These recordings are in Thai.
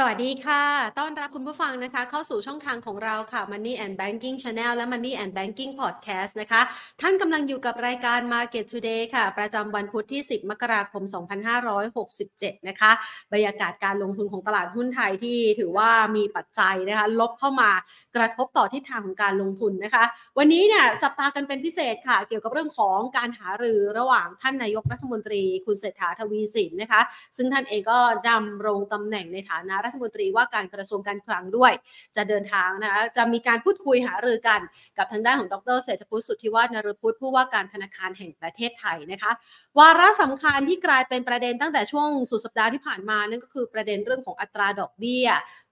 สวัสดีค่ะ ต้อนรับคุณผู้ฟังนะคะ เข้าสู่ช่องทางของเราค่ะ Money and Banking Channel และ Money and Banking Podcast นะคะ ท่านกำลังอยู่กับรายการ Market Today ค่ะ ประจำวันพุธที่ 10 มกราคม 2567 นะคะ บรรยากาศการลงทุนของตลาดหุ้นไทยที่ถือว่ามีปัจจัยนะคะ ลบเข้ามากระทบต่อทิศทางของการลงทุนนะคะ วันนี้เนี่ยจับตากันเป็นพิเศษค่ะ เกี่ยวกับเรื่องของการหารือระหว่างท่านนายกรัฐมนตรี คุณเศรษฐาทวีสินนะคะ ซึ่งท่านเองก็ดำรงตำแหน่งในฐานะรัฐมนตรีว่าการกระทรวงการคลังด้วย จะเดินทางนะคะจะมีการพูดคุยหารือกันกับทางด้านของดรเศรษฐพุทธสุทธิวัฒนรพุทธผู้ว่าการธนาคารแห่งประเทศไทยนะคะวาระสำคัญที่กลายเป็นประเด็นตั้งแต่ช่วงสุดสัปดาห์ที่ผ่านมานั่นก็คือประเด็นเรื่องของอัตราดอกเบี้ย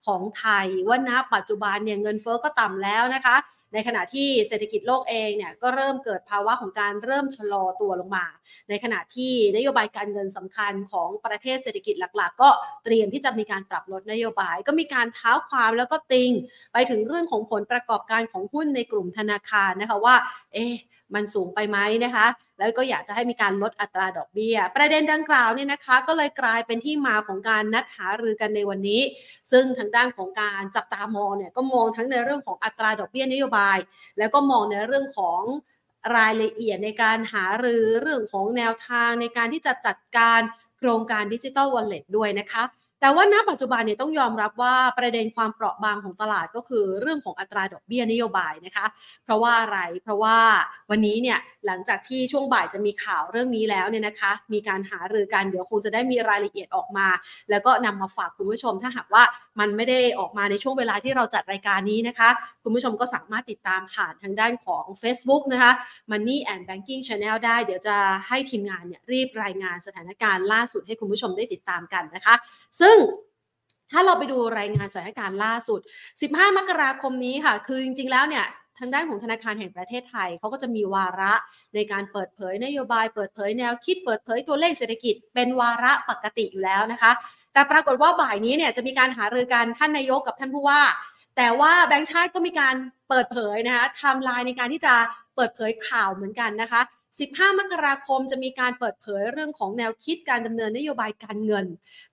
ของไทยว่าณปัจจุบันเนี่ยเงินเฟ้อก็ต่ำแล้วนะคะ ในขณะที่เศรษฐกิจโลกเองเนี่ยก็เริ่มเกิดภาวะของการเริ่มชะลอตัวลงมา ในขณะที่นโยบายการเงินสำคัญของประเทศเศรษฐกิจหลัก ๆ ก็เตรียมที่จะมีการปรับลดนโยบาย ก็มีการเท้าความแล้วก็ติง ไปถึงเรื่องของผลประกอบการของหุ้นในกลุ่มธนาคารนะคะว่า เอ๊ะ มันสูงไปไหมนะคะ แล้วก็อยากจะให้มีการลดอัตราดอกเบี้ย ประเด็นดังกล่าวเนี่ยนะคะ ก็เลยกลายเป็นที่มาของการนัดหารือกันในวันนี้ ซึ่งทางด้านของการจับตามองเนี่ยก็มองทั้งในเรื่องของอัตราดอกเบี้ยนโยบาย แล้วก็มองในเรื่องของรายละเอียดในการหารือเรื่องของแนวทางในการที่จะจัดการโครงการดิจิทัลวอลเล็ตด้วยนะคะ แต่ว่าณปัจจุบันเนี่ยต้องยอมรับว่าประเด็นความเปราะบางของตลาดก็คือเรื่องของอัตราดอกเบี้ยนโยบายนะคะ เพราะว่าอะไร เพราะว่าวันนี้เนี่ยหลังจากที่ช่วงบ่ายจะมีข่าวเรื่องนี้แล้วเนี่ยนะคะ มีการหารือกันเดี๋ยวคงจะได้มีรายละเอียดออกมา แล้วก็นำมาฝากคุณผู้ชม ถ้าหากว่ามันไม่ได้ออกมาในช่วงเวลาที่เราจัดรายการนี้นะคะ คุณผู้ชมก็สามารถติดตามผ่านทางด้านของ Facebook นะคะ Money and Banking Channel ได้เดี๋ยวจะให้ทีมงานเนี่ยรีบรายงานสถานการณ์ล่าสุดให้คุณผู้ชมได้ติดตามกันนะคะ ซึ่งถ้าเราไปดูรายงานสถานการณ์ล่าสุด 15 มกราคมนี้ค่ะ คือจริงๆ แล้วเนี่ย ทางด้านของธนาคารแห่งประเทศไทย เขาก็จะมีวาระในการเปิดเผยนโยบาย เปิดเผยแนวคิด เปิดเผยตัวเลขเศรษฐกิจ เป็นวาระปกติอยู่แล้วนะคะ แต่ปรากฏว่าบ่ายนี้เนี่ยจะมีการหารือกันท่านนายกกับท่านผู้ว่า แต่ว่าแบงค์ชาติก็มีการเปิดเผยนะคะไทม์ไลน์ในการที่จะเปิดเผยข่าวเหมือนกันนะคะ 15 มกราคมจะมีการเปิดเผยเรื่องของแนวคิดการดำเนินนโยบายการเงิน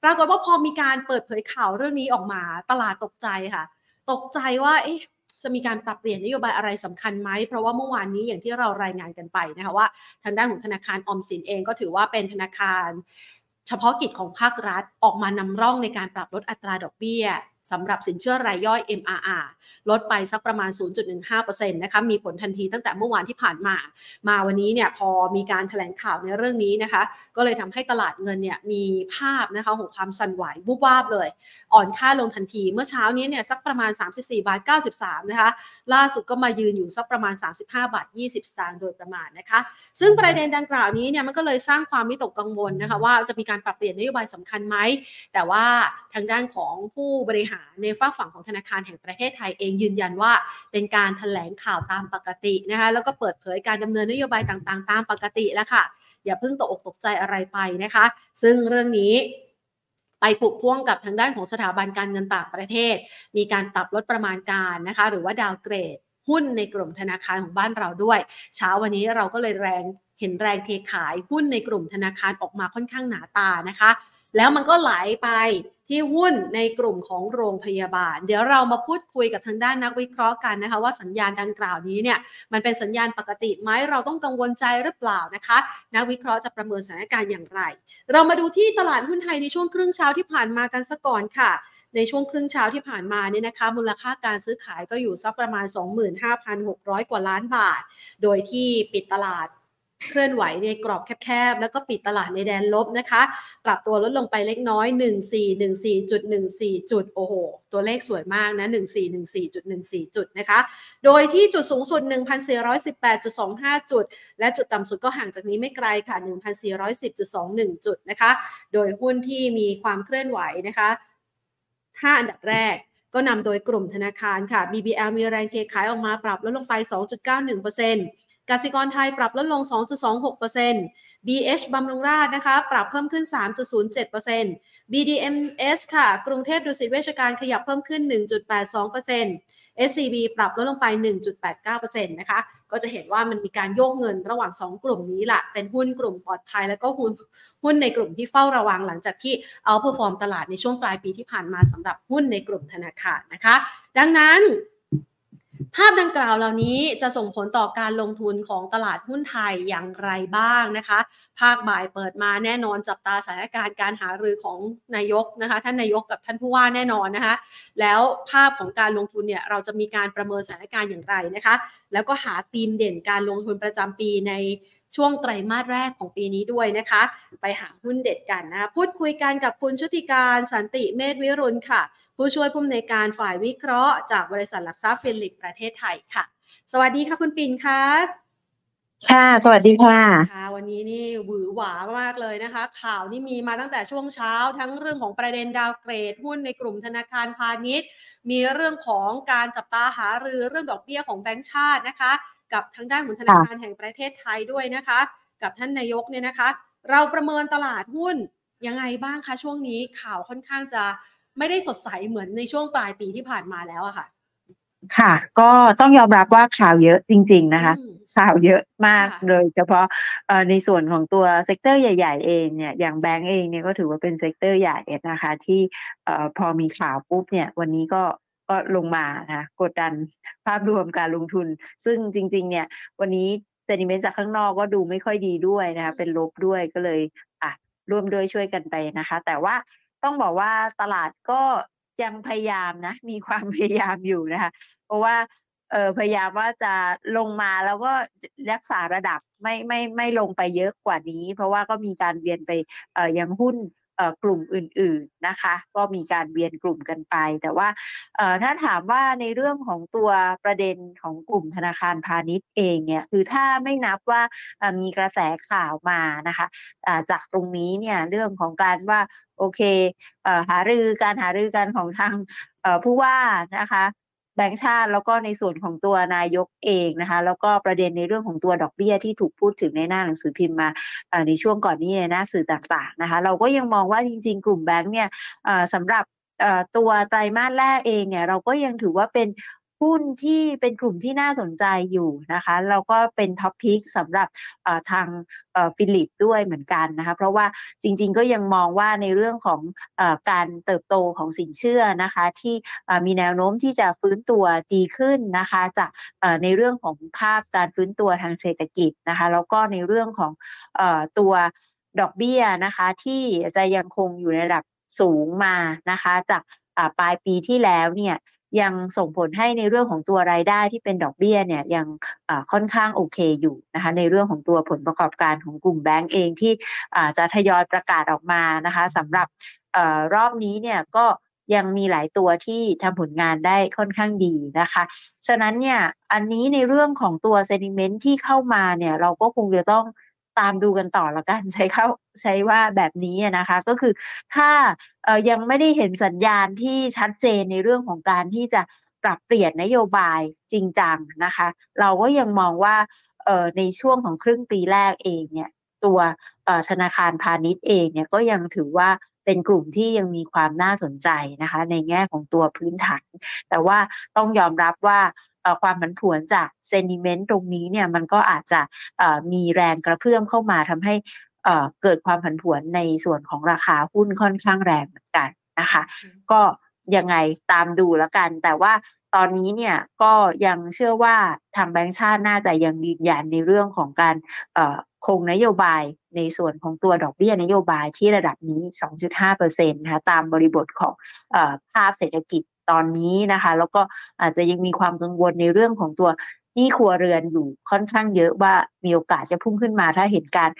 ปรากฏว่าพอมีการเปิดเผยข่าวเรื่องนี้ออกมาตลาดตกใจค่ะ ตกใจว่าเอ๊ะจะมีการปรับเปลี่ยนนโยบายอะไรสำคัญไหม เพราะว่าเมื่อวานนี้อย่างที่เรารายงานกันไปนะคะว่า ทางด้านของธนาคารอมสินเองก็ถือว่าเป็นธนาคาร เฉพาะกิจของภาครัฐออกมานำร่องในการปรับลดอัตราดอกเบี้ย สำหรับสินเชื่อรายย่อย MRR ลดไปสักประมาณ 0.15%นะคะ มีผลทันทีตั้งแต่เมื่อวานที่ผ่านมา มาวันนี้เนี่ยพอมีการถแถลงข่าวในเรื่องนี้นะคะ ก็เลยทำให้ตลาดเงินเนี่ยมีภาพนะคะของความสั่นไหวบุบวาบเลย อ่อนค่าลงทันที เมื่อเช้านี้เนี่ยสักประมาณ 34 บาท 93 นะคะ ล่าสุดก็มายืนอยู่สักประมาณ 35 บาท 20 สตางค์โดยประมาณนะคะ ซึ่งประเด็นดังกล่าวนี้เนี่ยมันก็เลยสร้างความวิตกกังวลนะคะว่าจะมีการปรับเปลี่ยนนโยบายสำคัญไหม แต่ว่าทางด้านของผู้บริหารหารในฝากฝั่งของธนาคารแห่งประเทศไทยเองยืนยันว่า เป็นการถแถลงข่าวตามปกตินะคะแล้วก็เปิดเผยการดำเนินนโยบายต่างๆ ตามปกติแล้วค่ะ อย่าเพิ่งตกอกตกใจอะไรไปนะคะ ซึ่งเรื่องนี้ไปผูกพ่วงกับทางด้านของสถาบันการเงินต่างประเทศ มีการปรับลดประมาณการนะคะ หรือว่าดาวเกรด หุ้นในกลุ่มธนาคารของบ้านเราด้วย เช้าวันนี้เราก็เลยแรงเห็นแรงเทขายหุ้นในกลุ่มธนาคารออกมาค่อนข้างหนาตานะคะ แล้วมันก็ไหลไปที่หุ้นในกลุ่มของโรงพยาบาล เดี๋ยวเรามาพูดคุยกับทางด้านนักวิเคราะห์กันนะคะ ว่าสัญญาณดังกล่าวนี้เนี่ยมันเป็นสัญญาณปกติไหมเราต้องกังวลใจหรือเปล่านะคะ นักวิเคราะห์จะประเมินสถานการณ์อย่างไร เรามาดูที่ตลาดหุ้นไทยในช่วงครึ่งเช้าที่ผ่านมากันซะก่อนค่ะในช่วงครึ่งเช้าที่ผ่านมาเนี่ยนะคะ มูลค่าการซื้อขายก็อยู่สักประมาณ 25,600 กว่าล้านบาท โดยที่ปิดตลาด เคลื่อนไหวในกรอบแคบๆ แล้วก็ปิดตลาดในแดนลบนะคะ ปรับตัวลดลงไปเล็กน้อย 1414.14 จุด โอ้โห ตัวเลขสวยมากนะ 1414.14 จุดนะคะ โดยที่จุดสูงสุด 1,418.25 จุด และจุดต่ำสุดก็ห่างจากนี้ไม่ไกลค่ะ 1,410.21 จุดนะคะ โดยหุ้นที่มีความเคลื่อนไหวนะคะ 5 อันดับแรกก็นำโดยกลุ่มธนาคารค่ะ BBL มีแรงเทขายออกมาปรับลดลงไป 2.91% กสิกรไทยปรับลดลง 2.26% BH บำรุงราษฎร์นะคะ ปรับเพิ่มขึ้น 3.07% BDMs ค่ะ กรุงเทพดุสิตเวชการขยับเพิ่มขึ้น 1.82% SCB ปรับลดลงไป 1.89%นะคะ ก็จะเห็นว่ามันมีการโยกเงินระหว่าง 2 กลุ่มนี้แหละเป็นหุ้นกลุ่มปลอดภัย แล้วก็หุ้นหุ้นในกลุ่มที่เฝ้าระวังหลังจากที่ outperform ตลาดในช่วงปลายปีที่ผ่านมาสำหรับหุ้นในกลุ่มธนาคารนะคะ ดังนั้น ภาพดังกล่าวเหล่านี้จะส่งผลต่อการลงทุนของตลาดหุ้นไทยอย่างไรบ้างนะคะ ภาคบ่ายเปิดมาแน่นอนจับตาสถานการณ์การหารือของนายกนะคะ ท่านนายกกับท่านผู้ว่าแน่นอนนะคะ แล้วภาพของการลงทุนเนี่ยเราจะมีการประเมินสถานการณ์อย่างไรนะคะ แล้วก็หาธีมเด่นการลงทุนประจำปีใน ช่วงไตรมาสแรกของปีนี้ด้วยนะคะ ไปหาหุ้นเด็ดกันนะ พูดคุยกันกับคุณชุติการสันติเมธวิรุณค่ะ ผู้ช่วยผู้อำนวยการฝ่ายวิเคราะห์จากบริษัทหลักทรัพย์ฟิลิปประเทศไทยค่ะ สวัสดีค่ะคุณปิ่นค่ะค่ะ สวัสดีค่ะค่ะ วันนี้นี่หวือหวามากเลยนะคะ ข่าวนี่มีมาตั้งแต่ช่วงเช้า ทั้งเรื่องของประเด็น downgrade หุ้นในกลุ่มธนาคารพาณิชย์ มีเรื่องของการจับตาหารือเรื่องดอกเบี้ยของแบงก์ชาตินะคะ กับทางด้านของธนาคารแห่งประเทศไทยด้วยนะคะ กับท่านนายกเนี่ยนะคะ เราประเมินตลาดหุ้นยังไงบ้างคะช่วงนี้ข่าวค่อนข้างจะไม่ได้สดใสเหมือนในช่วงปลายปีที่ผ่านมาแล้วอะค่ะ ค่ะ ก็ต้องยอมรับว่าข่าวเยอะจริง ๆ นะคะอืมข่าวเยอะมากค่ะโดยเฉพาะเอ่อในส่วนของตัว sector ใหญ่ ๆ เองเนี่ยอย่างแบงก์เองเนี่ยก็ถือว่าเป็น sector ใหญ่นะคะ ที่เอ่อพอมีข่าวปุ๊บเนี่ย วันนี้ก็ ก็ลงมานะคะกดดันภาพรวมการลงทุน ซึ่งจริง ๆ เนี่ย วันนี้เซนิเมนต์จากข้างนอกก็ดูไม่ค่อยดีด้วยนะคะเป็นลบด้วยก็เลยอะร่วมด้วยช่วยกันไปนะคะ แต่ว่าต้องบอกว่าตลาดก็ยังพยายามนะ มีความพยายามอยู่นะคะ เพราะว่าเออพยายามว่าจะลงมาแล้วก็รักษาระดับไม่ไม่ไม่ลงไปเยอะกว่านี้ เพราะว่าก็มีการเวียนไปเอ่อยังหุ้นเอ่อ กลุ่มอื่นๆนะคะ ก็มีการเวียนกลุ่มกันไป แต่ว่าถ้าถามว่าในเรื่องของตัวประเด็นของกลุ่มธนาคารพาณิชย์เองเนี่ยคือถ้าไม่นับว่ามีกระแสข่าวมานะคะจากตรงนี้เนี่ยเรื่องของการว่าโอเคหารือการหารือกันของทางผู้ว่านะคะ แบงก์ชาติแล้วก็ในส่วนของตัวนายกเองนะคะ แล้วก็ประเด็นในเรื่องของตัวดอกเบี้ยที่ถูกพูดถึงในหน้าหนังสือพิมพ์มาในช่วงก่อนนี้ในหน้าสื่อต่างๆนะคะ เราก็ยังมองว่าจริง ๆ กลุ่มแบงก์เนี่ยสำหรับตัวไตรมาสแรกเองเนี่ยเราก็ยังถือว่าเป็น หุ้นที่เป็นกลุ่มที่น่าสนใจอยู่นะคะแล้วก็เป็นท็อปพิกสำหรับทางฟิลิปด้วยเหมือนกันนะคะเพราะว่าจริงๆก็ยังมองว่าในเรื่องของอการเติบโตของสินเชื่อนะคะที่มีแนวโน้มที่จะฟื้นตัวดีขึ้นนะคะจากในเรื่องของภาพการฟื้นตัวทางเศรษฐกิจนะคะแล้วก็ในเรื่องของอตัวดอกเบี้ยนะคะที่จะยังคงอยู่ในระดับสูงมานะคะจากปลายปีที่แล้วเนี่ย ยังส่งผลให้ในเรื่องของตัวรายได้ที่เป็นดอกเบี้ยเนี่ยยังค่อนข้างโอเคอยู่นะคะในเรื่องของตัวผลประกอบการของกลุ่มแบงก์เองที่จะทยอยประกาศออกมานะคะสำหรับอรอบนี้เนี่ยก็ยังมีหลายตัวที่ทำผลงานได้ค่อนข้างดีนะคะ ฉะนั้นเนี่ยอันนี้ในเรื่องของตัว sentiment ที่เข้ามาเนี่ยเราก็คงจะต้อง ตามดูกันต่อละกันใช้เข้าใช้ว่าแบบนี้นะคะ ก็คือถ้าเอ่อยังไม่ได้เห็นสัญญาณที่ชัดเจนในเรื่องของการที่จะปรับเปลี่ยนนโยบายจริงจังนะคะ เราก็ยังมองว่าเอ่อในช่วงของครึ่งปีแรกเองเนี่ยตัวเอ่อธนาคารพาณิชย์เองเนี่ยก็ยังถือว่าเป็นกลุ่มที่ยังมีความน่าสนใจนะคะ ในแง่ของตัวพื้นฐาน แต่ว่าต้องยอมรับว่า ความผันผวนจากเซนิเมนต์ตรงนี้เนี่ยมันก็อาจจะเอ่อมีแรงกระเพื่อมเข้ามาทำให้เอ่อเกิดความผันผวนในส่วนของราคาหุ้นค่อนข้างแรงเหมือนกันนะคะ ก็ยังไงตามดูแล้วกัน แต่ว่าตอนนี้เนี่ยก็ยังเชื่อว่าทางแบงก์ชาติน่าจะยังยืนยันในเรื่องของการเอ่อคงนโยบายในส่วนของตัวดอกเบี้ยนโยบายที่ระดับนี้ 2.5%นะคะตามบริบทของเออภาพเศรษฐกิจ ตอนนี้นะคะ แล้วก็อาจจะยังมีความกังวลในเรื่องของตัวหนี้ครัวเรือนอยู่ค่อนข้างเยอะว่ามีโอกาสจะพุ่งขึ้นมา ถ้าเห็นการ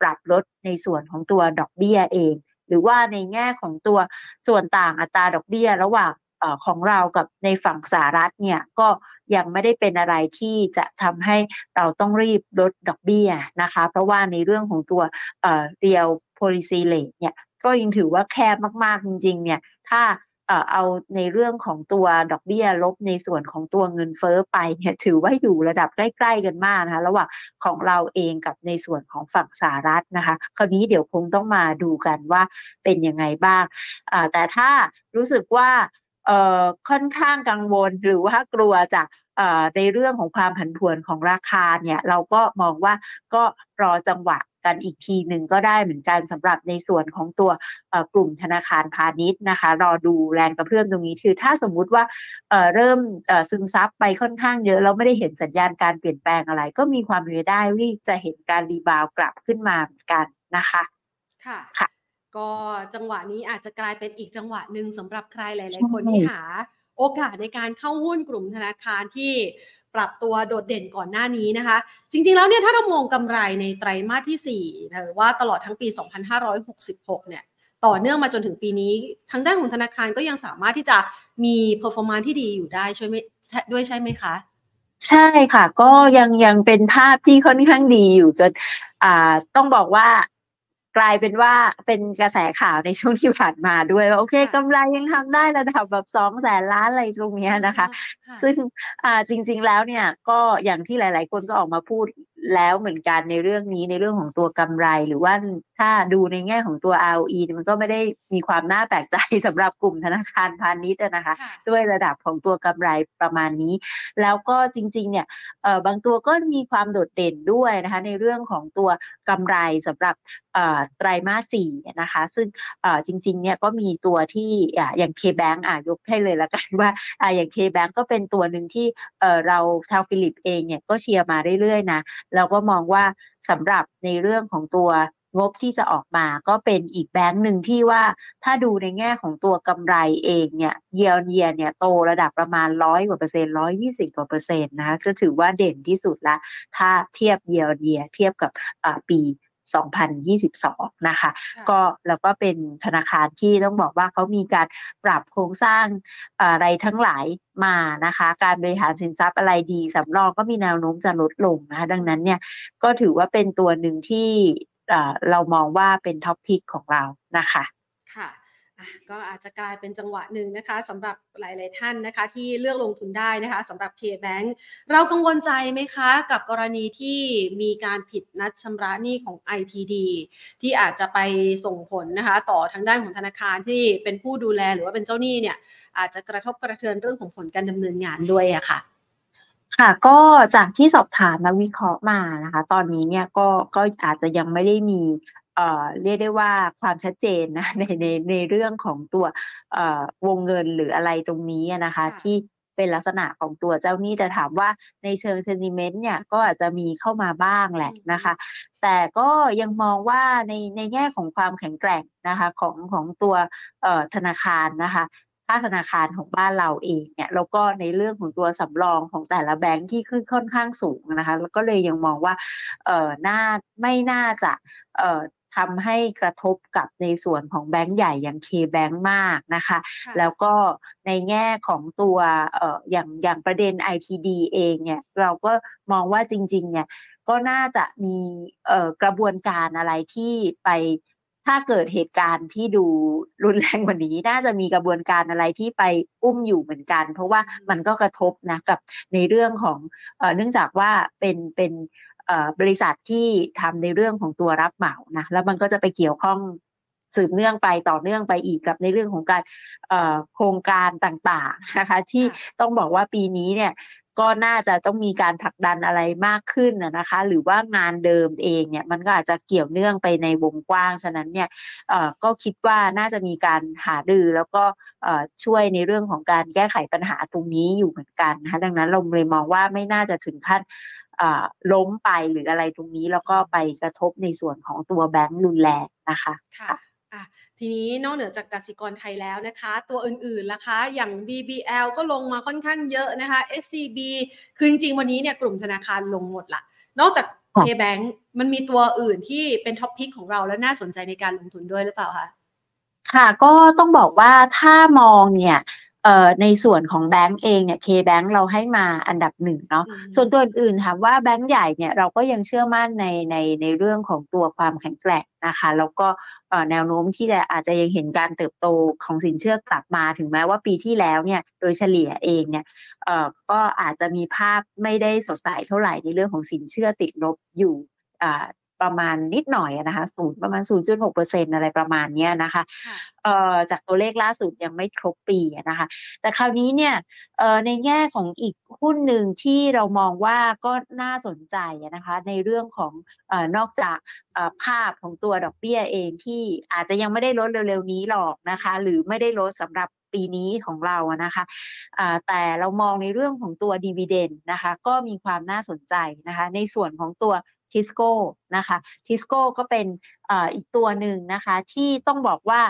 ปรับลดในส่วนของตัวดอกเบี้ยเอง หรือว่าในแง่ของตัวส่วนต่างอัตราดอกเบี้ย ระหว่างอของเรากับในฝั่งสหรัฐเนี่ยก็ยังไม่ได้เป็นอะไรที่จะทำให้เราต้องรีบลดดอกเบี้ยนะคะ เพราะว่าในเรื่องของตัวเอ่อ real policy rate เนี่ยก็ยังถือว่าแคบมากๆจริงๆเนี่ยถ้า เอาในเรื่องของตัวดอกเบี้ยลบในส่วนของตัวเงินเฟ้อไปเนี่ยถือว่าอยู่ระดับใกล้ๆกันมากนะคะระหว่างของเราเองกับในส่วนของฝั่งสหรัฐนะคะ คราวนี้เดี๋ยวคงต้องมาดูกันว่าเป็นยังไงบ้างแต่ถ้ารู้สึกว่าค่อนข้างกังวลหรือว่ากลัวจาก ในเรื่องของความผันผวนของราคาเนี่ยเราก็มองว่าก็รอจังหวะกันอีกทีหนึ่งก็ได้เหมือนกันสำหรับในส่วนของตัวกลุ่มธนาคารพาณิชย์นะคะ รอดูแรงกระเพื่อมตรงนี้คือถ้าสมมุติว่าเริ่มซึมซับไปค่อนข้างเยอะเราไม่ได้เห็นสัญญาณการเปลี่ยนแปลงอะไร ก็มีความเป็นไปได้ที่จะเห็นการรีบาวกลับขึ้นมาเหมือนกันนะคะค่ะค่ะ ก็จังหวะนี้อาจจะกลายเป็นอีกจังหวะหนึ่งสำหรับใครหลาย ๆ คนที่หา โอกาสในการเข้าหุ้นกลุ่มธนาคารที่ปรับตัวโดดเด่นก่อนหน้านี้นะคะ จริงๆแล้วเนี่ยถ้าเรามองกำไรในไตรมาสที่ 4 หรือว่าตลอดทั้งปี 2566 เนี่ยต่อเนื่องมาจนถึงปีนี้ ทางด้านของธนาคารก็ยังสามารถที่จะมี performance ที่ดีอยู่ได้ช่วยไหมด้วยใช่ไหมคะ ใช่ค่ะ ก็ยังยังเป็นภาพที่ค่อนข้างดีอยู่จนอ่าต้องบอกว่า กลายเป็นว่าเป็นกระแสข่าวในช่วงที่ผ่านมาด้วยว่าโอเคกำไรยังทำได้ระดับแบบสองแสนล้านอะไรตรงนี้นะคะ ซึ่งอ่าจริง ๆแล้วเนี่ยก็อย่างที่หลาย ๆ คนก็ออกมาพูด แล้วเหมือนกันในเรื่องนี้ในเรื่องของตัวกำไร หรือว่าถ้าดูในแง่ของตัว ROE มันก็ไม่ได้มีความน่าแปลกใจสำหรับกลุ่มธนาคารพาณิชย์นะคะ ด้วยระดับของตัวกำไรประมาณนี้ แล้วก็จริง ๆ เนี่ยบางตัวก็มีความโดดเด่นด้วยนะคะ ในเรื่องของตัวกำไรสำหรับไตรมาสสี่นะคะ ซึ่งจริงๆเนี่ยก็มีตัวที่อย่าง K-Bank อะยกให้เลยละกันว่าอย่าง K-Bank ก็เป็นตัวหนึ่งที่เราทางฟิลิปเองเนี่ยก็เชียร์มาเรื่อยๆนะเราก็มองว่าสำหรับในเรื่องของตัวงบที่จะออกมาก็เป็นอีกแบงค์หนึ่งที่ว่าถ้าดูในแง่ของตัวกำไรเองเนี่ยเยียร์เยียเนี่ยโตระดับประมาณร้อยกว่าเปอร์เซ็นต์ร้อยยี่สิบกว่าเปอร์เซ็นต์นะคะจะถือว่าเด่นที่สุดละ ถ้าเทียบเยียร์เยียเทียบกับปี 2022 นะคะ ก็แล้วก็เป็นธนาคารที่ต้องบอกว่าเขามีการปรับโครงสร้างอะไรทั้งหลายมานะคะ การบริหารสินทรัพย์อะไรดีสำรองก็มีแนวโน้มจะลดลงนะคะดังนั้นเนี่ยก็ถือว่าเป็นตัวหนึ่งที่เรามองว่าเป็นท็อปพิกของเรานะคะ ค่ะ ก็อาจจะกลายเป็นจังหวะหนึ่งนะคะสำหรับหลาย ๆ ท่านนะคะ ที่เลือกลงทุนได้นะคะสำหรับ K-Bank เรากังวลใจไหมคะ กับกรณีที่มีการผิดนัดชำระหนี้ของ ITD ที่อาจจะไปส่งผลนะคะ ต่อทางด้านของธนาคารที่เป็นผู้ดูแลหรือว่าเป็นเจ้าหนี้เนี่ย อาจจะกระทบกระเทือนเรื่องของผลการดำเนินงานด้วยอะค่ะค่ะก็จากที่สอบถามนักวิเคราะห์มานะคะ ตอนนี้เนี่ยก็ก็อาจจะยังไม่ได้มี เอ่อเรียกได้ว่าความชัดเจนนะในในในเรื่องของตัวเอ่อวงเงินหรืออะไรตรงนี้นะคะ ที่เป็นลักษณะของตัวเจ้าหนี้แต่ถามว่าในเชิงเซนติเมนต์เนี่ยก็อาจจะมีเข้ามาบ้างแหละนะคะ แต่ก็ยังมองว่าในในแง่ของความแข็งแกร่งนะคะของของตัวเอ่อธนาคารนะคะภาคธนาคารของบ้านเราเองเนี่ยแล้วก็ในเรื่องของตัวสำรองของแต่ละแบงค์ที่ขึ้นค่อนข้างสูงนะคะ แล้วก็เลยยังมองว่าเอ่อน่าไม่น่าจะเอ่อ ทำให้กระทบกับในส่วนของแบงก์ใหญ่อย่างเคแบงก์มากนะคะ แล้วก็ในแง่ของตัวเอ่ออย่างอย่างประเด็น ITD เองเนี่ยเราก็มองว่าจริงๆเนี่ยก็น่าจะมีเอ่อกระบวนการอะไรที่ไปถ้าเกิดเหตุการณ์ที่ดูรุนแรงกว่านี้ น่าจะมีกระบวนการอะไรที่ไปอุ้มอยู่เหมือนกัน เพราะว่ามันก็กระทบนะกับในเรื่องของเนื่องจากว่าเป็นเป็น บริษัทที่ทำในเรื่องของตัวรับเหมานะแล้วมันก็จะไปเกี่ยวข้องสืบเนื่องไปต่อเนื่องไปอีกกับในเรื่องของการโครงการต่างๆนะคะ ที่ต้องบอกว่าปีนี้เนี่ยก็น่าจะต้องมีการผลักดันอะไรมากขึ้นนะคะ หรือว่างานเดิมเองเนี่ยมันก็อาจจะเกี่ยวเนื่องไปในวงกว้างฉะนั้นเนี่ยก็คิดว่าน่าจะมีการหารือแล้วก็ช่วยในเรื่องของการแก้ไขปัญหาตรงนี้อยู่เหมือนกันนะคะดังนั้นเราเลยมองว่าไม่น่าจะถึงขั้น ล้มไปหรืออะไรตรงนี้แล้วก็ไปกระทบในส่วนของตัวแบงก์รุนแรงนะคะค่ะทีนี้นอกเหนือจากกสิกรไทยแล้วนะคะ ตัวอื่นๆล่ะคะ อย่าง BBL ก็ลงมาค่อนข้างเยอะนะคะ SCB คือจริงๆ วันนี้เนี่ยกลุ่มธนาคารลงหมดละนอกจาก K-Bank มันมีตัวอื่นที่เป็นท็อปพิกของเราและน่าสนใจในการลงทุนด้วยหรือเปล่าคะค่ะก็ต้องบอกว่าถ้ามองเนี่ยเอ่อ ในส่วนของแบงก์เองเนี่ย K-Bank เราให้มาอันดับหนึ่งเนาะอืมส่วนตัวอื่นๆถามว่าแบงก์ใหญ่เนี่ยเราก็ยังเชื่อมั่นในในในเรื่องของตัวความแข็งแกร่งนะคะแล้วก็เอ่อแนวโน้มที่จะอาจจะยังเห็นการเติบโตของสินเชื่อกลับมาถึงแม้ว่าปีที่แล้วเนี่ยโดยเฉลี่ยเองเนี่ยเอ่อก็อาจจะมีภาพไม่ได้สดใสเท่าไหร่ในเรื่องของสินเชื่อติดลบอยู่อ่า ประมาณนิดหน่อยอะนะคะศูนย์ประมาณ 0.6%อะไรประมาณเนี้ยนะคะค่ะเอ่อจากตัวเลขล่าสุดยังไม่ครบปีอะนะคะ แต่คราวนี้เนี่ยเอ่อในแง่ของอีกหุ้นหนึ่งที่เรามองว่าก็น่าสนใจอะนะคะ ในเรื่องของเอ่อนอกจากเอ่อภาพของตัวดอกเบี้ยเองที่อาจจะยังไม่ได้ลดเร็วๆนี้หรอกนะคะ หรือไม่ได้ลดสำหรับปีนี้ของเราอะนะคะอ่าแต่เรามองในเรื่องของตัวดีเวเดนนะคะ ก็มีความน่าสนใจนะคะ ในส่วนของตัว ทิสโก้นะคะทิสโก้ก็เป็นอ่าอีกตัวหนึ่งนะคะที่ต้องบอกว่า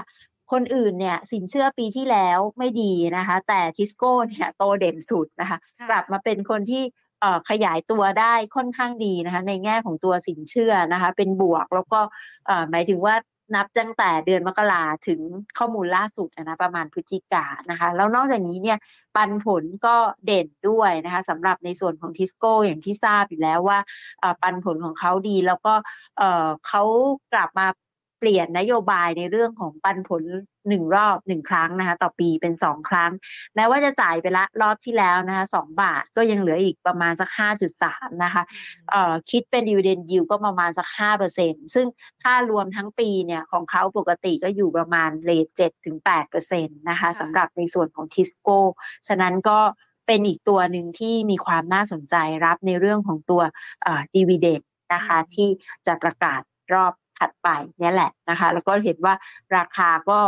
คนอื่นเนี่ยสินเชื่อปีที่แล้วไม่ดีนะคะ แต่ทิสโก้เนี่ยโตเด่นสุดนะคะค่ะกลับมาเป็นคนที่เอ่อขยายตัวได้ค่อนข้างดีนะคะในแง่ของตัวสินเชื่อนะคะเป็นบวกแล้วก็เอ่อหมายถึงว่า นับตั้งแต่เดือนมกราถึงข้อมูลล่าสุดอะนะประมาณพฤศจิกานะคะ แล้วนอกจากนี้เนี่ยปันผลก็เด่นด้วยนะคะสำหรับในส่วนของทิสโก้อย่างที่ทราบอยู่แล้วว่าปันผลของเขาดีแล้วก็เขากลับมา เปลี่ยนนโยบายในเรื่องของปันผลหนึ่งรอบหนึ่งครั้งนะคะ ต่อปีเป็นสองครั้ง แม้ว่าจะจ่ายไปละรอบที่แล้วนะคะสองบาทก็ยังเหลืออีกประมาณสักห้าจุดสามนะคะเอ่อคิดเป็น dividend yield ก็ประมาณสักห้าเปอร์เซ็นซึ่งถ้ารวมทั้งปีเนี่ยของเขาปกติก็อยู่ประมาณ rate เจ็ดถึงแปดเปอร์เซ็นต์นะคะค่ะสำหรับในส่วนของทิสโก้ฉะนั้นก็เป็นอีกตัวหนึ่งที่มีความน่าสนใจรับในเรื่องของตัวเอ่อ dividend นะคะที่จะประกาศรอบ ถัดไปเนี่ยแหละนะคะ แล้วก็เห็นว่าราคาก็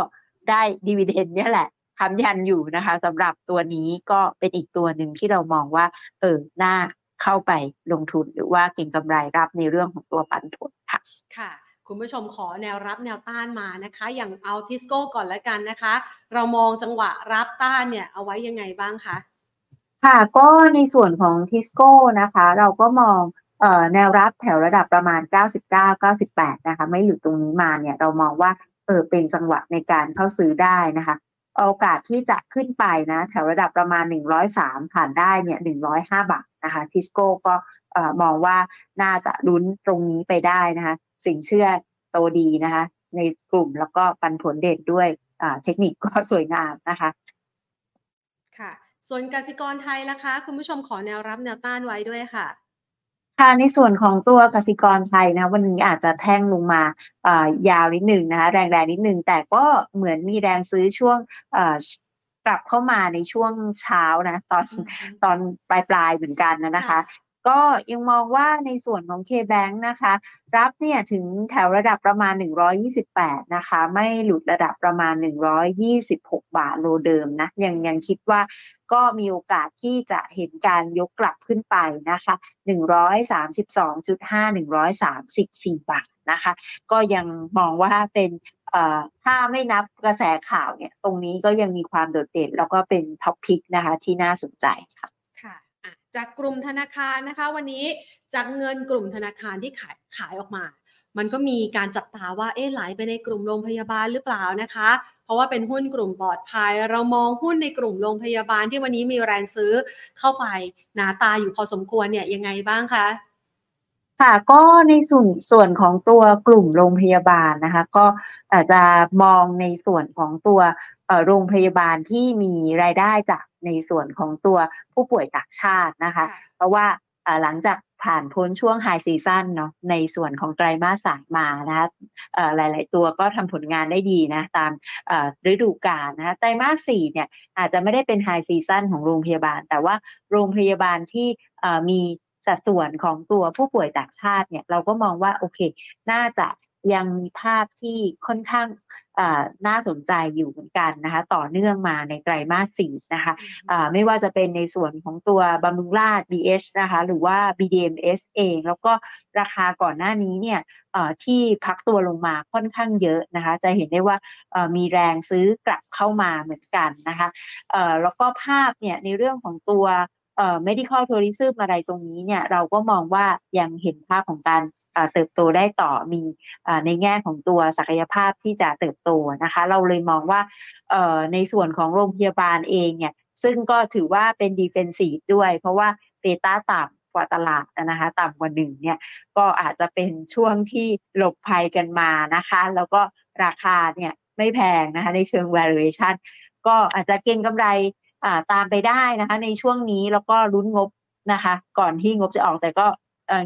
ได้ดีเวเดนเนี่ยแหละคำยันอยู่นะคะสำหรับตัวนี้ก็เป็นอีกตัวหนึ่งที่เรามองว่า เออน่าเข้าไปลงทุนหรือว่าเก็งกำไรรับในเรื่องของตัวปันผลค่ะค่ะคุณผู้ชมขอแนวรับแนวต้านมานะคะ อย่างเอาทิสโก้ก่อนแล้วกันนะคะ เรามองจังหวะรับต้านเนี่ยเอาไว้ยังไงบ้างคะ ค่ะก็ในส่วนของทิสโก้นะคะ เราก็มองเอ่อ แนวรับแถวระดับประมาณ 99 98 นะคะ ไม่หลุดตรงนี้มาเนี่ยเรามองว่าเออเป็นจังหวะในการเข้าซื้อได้นะคะ โอกาสที่จะขึ้นไปนะแถวระดับประมาณ 103 ผ่านได้เนี่ย 105 บาทนะคะทิสโก้ก็มองว่าน่าจะลุ้นตรงนี้ไปได้นะคะ สินเชื่อโตดีนะคะ ในกลุ่มแล้วก็ปันผลเด่นด้วยเทคนิคก็สวยงามนะคะ ค่ะ ส่วนกสิกรไทยล่ะคะ คุณผู้ชมขอแนวรับแนวต้านไว้ด้วยค่ะ ค่ะในส่วนของตัวกสิกรไทยนะวันนี้อาจจะแท่งลงมาเอ่ายาวนิดหนึ่งนะคะแรงๆนิดหนึ่งแต่ก็เหมือนมีแรงซื้อช่วงเอ่อกลับเข้ามาในช่วงเช้านะตอนอืมตอนปลายปลายๆเหมือนกันนะนะคะ ก็ยังมองว่าในส่วนของ K-Bank นะคะ รับเนี่ยถึงแถวระดับประมาณ 128 นะคะ ไม่หลุดระดับประมาณ 126 บาทโลเดิมนะ ยังยังคิดว่าก็มีโอกาสที่จะเห็นการยกกลับขึ้นไปนะคะ 132.5 134 บาทนะคะ ก็ยังมองว่าเป็นเอ่อถ้าไม่นับกระแสข่าวเนี่ย ตรงนี้ก็ยังมีความโดดเด่นแล้วก็เป็นท็อปพิกนะคะที่น่าสนใจค่ะ จากกลุ่มธนาคารนะคะ วันนี้จากเงินกลุ่มธนาคารที่ขายขายออกมา มันก็มีการจับตาว่าเอ๊ะไหลไปในกลุ่มโรงพยาบาลหรือเปล่านะคะ เพราะว่าเป็นหุ้นกลุ่มปลอดภัย เรามองหุ้นในกลุ่มโรงพยาบาลที่วันนี้มีแรงซื้อเข้าไปหนาตาอยู่พอสมควรเนี่ยยังไงบ้างคะค่ะก็ในส่วนส่วนของตัวกลุ่มโรงพยาบาลนะคะ ก็อาจจะมองในส่วนของตัว โรงพยาบาลที่มีรายได้จากในส่วนของตัวผู้ป่วยต่างชาตินะคะ เพราะว่าเอ่อหลังจากผ่านพ้นช่วงไฮซีซั o นเนาะในส่วนของไตรมาสสามมานะคะเอ่อหลาย ๆ ตัวก็ทำผลงานได้ดีนะตามเอ่อฤดูกาลนะคะไตรมาสสี่เนี่ยอาจจะไม่ได้เป็นไฮซีซั o นของโรงพยาบาล แต่ว่าโรงพยาบาลที่เอ่อมีสัดส่วนของตัวผู้ป่วยต่างชาติเนี่ยเราก็มองว่าโอเค น่าจะ ยังมีภาพที่ค่อนข้างเอ่อน่าสนใจอยู่เหมือนกันนะคะ ต่อเนื่องมาในไตรมาสสี่นะคะอ่าไม่ว่าจะเป็นในส่วนของตัวบำรุงราษฎร์ BH นะคะ หรือว่า BDMs เอง แล้วก็ราคาก่อนหน้านี้เนี่ยเอ่อที่พักตัวลงมาค่อนข้างเยอะนะคะ จะเห็นได้ว่าเอ่อมีแรงซื้อกลับเข้ามาเหมือนกันนะคะเอ่อแล้วก็ภาพเนี่ยในเรื่องของตัวเอ่อ medical tourism อะไรตรงนี้เนี่ยเราก็มองว่ายังเห็นภาพของการ เติบโตได้ต่อมีในแง่ของตัวศักยภาพที่จะเติบโตนะคะ เราเลยมองว่าในส่วนของโรงพยาบาลเองเนี่ยซึ่งก็ถือว่าเป็นดีเฟนซีฟด้วย เพราะว่าเบต้าต่ำกว่าตลาดนะคะต่ำกว่าหนึ่งเนี่ยก็อาจจะเป็นช่วงที่หลบภัยกันมานะคะ แล้วก็ราคาเนี่ยไม่แพงนะคะในเชิง valuation ก็อาจจะเก็งกำไรตามไปได้นะคะ ในช่วงนี้แล้วก็ลุ้นงบนะคะ ก่อนที่งบจะออกแต่ก็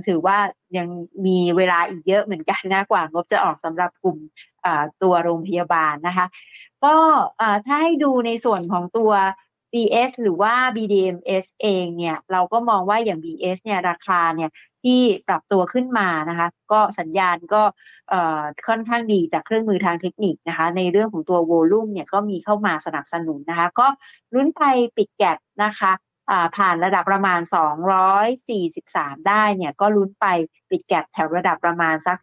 ถือว่ายังมีเวลาอีกเยอะเหมือนกันนะกว่างบจะออกสำหรับกลุ่มตัวโรงพยาบาลนะคะ ก็ถ้าให้ดูในส่วนของตัว BS หรือว่า BDMs เองเนี่ยเราก็มองว่าอย่าง BS เนี่ยราคาเนี่ยที่ปรับตัวขึ้นมานะคะ ก็สัญญาณก็ค่อนข้างดีจากเครื่องมือทางเทคนิคนะคะ ในเรื่องของตัวโวลุ่มเนี่ยก็มีเข้ามาสนับสนุนนะคะ ก็ลุ้นไปปิดแกะนะคะ ผ่านระดับประมาณ 243 ได้เนี่ยก็ลุ้นไปปิดแกะแถวระดับประมาณสัก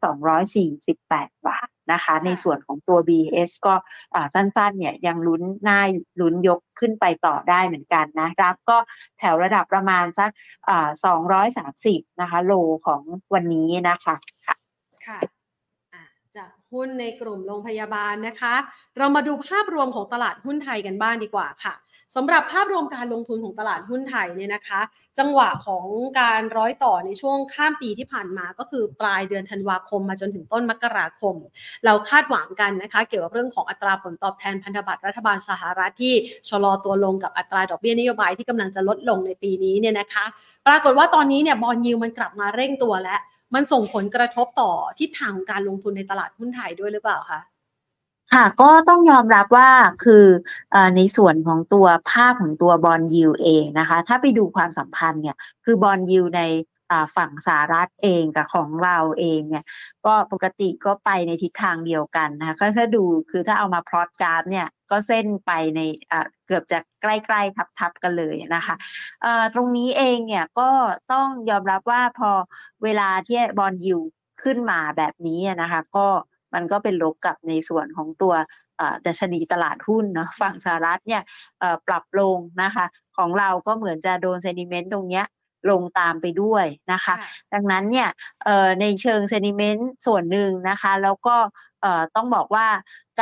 248 บาทนะคะ ในส่วนของตัว BS ก็สั้นๆเนี่ยยังลุ้นหน้าลุ้นยกขึ้นไปต่อได้เหมือนกันนะรับก็แถวระดับประมาณสัก 230 นะคะ โลของวันนี้นะคะ ค่ะค่ะจากหุ้นในกลุ่มโรงพยาบาลนะคะ เรามาดูภาพรวมของตลาดหุ้นไทยกันบ้างดีกว่าค่ะ สำหรับภาพรวมการลงทุนของตลาดหุ้นไทยเนี่ยนะคะ จังหวะของการร้อยต่อในช่วงข้ามปีที่ผ่านมาก็คือปลายเดือนธันวาคมมาจนถึงต้นมกราคม เราคาดหวังกันนะคะ เกี่ยวกับเรื่องของอัตราผลตอบแทนพันธบัตรรัฐบาลสหรัฐที่ชะลอตัวลงกับอัตราดอกเบี้ยนโยบายที่กำลังจะลดลงในปีนี้เนี่ยนะคะ ปรากฏว่าตอนนี้เนี่ยบอลยิวมันกลับมาเร่งตัวแล้วมันส่งผลกระทบต่อทิศทางการลงทุนในตลาดหุ้นไทยด้วยหรือเปล่าคะ ค่ะก็ต้องยอมรับว่าคือในส่วนของตัวภาพของตัวบอลยูเองนะคะ ถ้าไปดูความสัมพันธ์เนี่ยคือบอลยูในฝั่งสหรัฐเองกับของเราเองเนี่ยก็ปกติก็ไปในทิศทางเดียวกันนะคะก็ถ้าดูคือถ้าเอามาพลอตกราฟเนี่ยก็เส้นไปในเกือบจะใกล้ๆทับๆกันเลยนะคะตรงนี้เองเนี่ยก็ต้องยอมรับว่าพอเวลาที่บอลยูขึ้นมาแบบนี้นะคะก็ มันก็เป็นลบกับในส่วนของตัวดัชนีตลาดหุ้นเนาะฝั่งสหรัฐเนี่ยปรับลงนะคะ ของเราก็เหมือนจะโดนเซนิเมนต์ตรงเนี้ยลงตามไปด้วยนะคะ ดังนั้นเนี่ยในเชิงเซนิเมนต์ส่วนหนึ่งนะคะ แล้วก็ต้องบอกว่า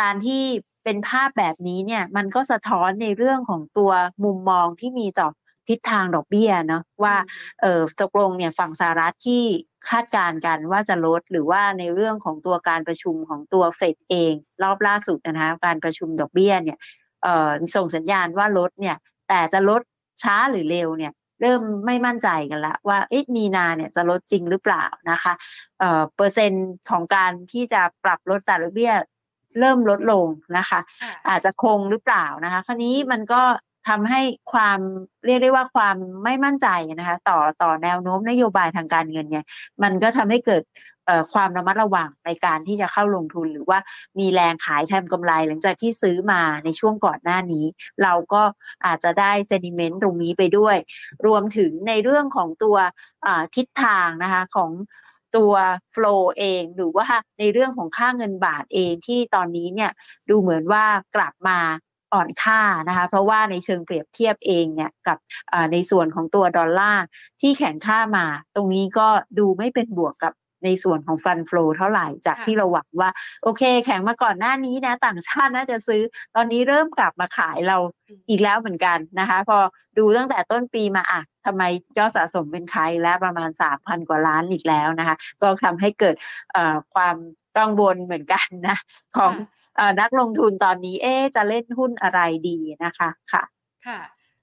การที่เป็นภาพแบบนี้เนี่ยมันก็สะท้อนในเรื่องของตัวมุมมองที่มีต่อ ทิศทางดอกเบี้ยเนาะว่าเออตกลงเนี่ยฝั่งสหรัฐที่คาดการณ์กันว่าจะลดหรือว่าในเรื่องของตัวการประชุมของตัวเฟดเอง รอบล่าสุดนะคะการประชุมดอกเบี้ยเนี่ยเอ่อส่งสัญญาณว่าลดเนี่ยแต่จะลดช้าหรือเร็วเนี่ยเริ่มไม่มั่นใจกันละว่าเอ๊ะมีนาเนี่ยจะลดจริงหรือเปล่านะคะเอ่อเปอร์เซ็นต์ของการที่จะปรับลดแต่ดอกเบี้ยเริ่มลดลงนะคะ อาจจะคงหรือเปล่านะคะคราวนี้มันก็ ทำให้ความเรียกได้ว่าความไม่มั่นใจนะคะ ต่อต่อแนวโน้มนโยบายทางการเงินเนี่ย มันก็ทำให้เกิดความระมัดระวังในการที่จะเข้าลงทุนหรือว่ามีแรงขายทำกำไร หลังจากที่ซื้อมาในช่วงก่อนหน้านี้ เราก็อาจจะได้เซนิเมนต์ตรงนี้ไปด้วย รวมถึงในเรื่องของตัวทิศทางนะคะของตัวโฟล์เองหรือว่าในเรื่องของค่าเงินบาทเองที่ตอนนี้เนี่ยดูเหมือนว่ากลับมา อ่อนค่านะคะเพราะว่าในเชิงเปรียบเทียบเองเนี่ยกับในส่วนของตัวดอลลาร์ที่แข็งค่ามา ตรงนี้ก็ดูไม่เป็นบวกกับในส่วนของฟันฟลูเท่าไหร่จากที่เราหวังว่า โอเค แข็งมาก่อนหน้านี้นะ ต่างชาติน่าจะซื้อ ตอนนี้เริ่มกลับมาขายเราอีกแล้วเหมือนกันนะคะ พอดูตั้งแต่ต้นปีมาอะทำไมยอดสะสมเป็นใครแล้วประมาณสามพันกว่าล้านอีกแล้วนะคะ ก็ทำให้เกิดความกังวลเหมือนกันนะ ของ นักลงทุนตอนนี้เอ๊จะเล่นหุ้นอะไรดีนะคะค่ะค่ะ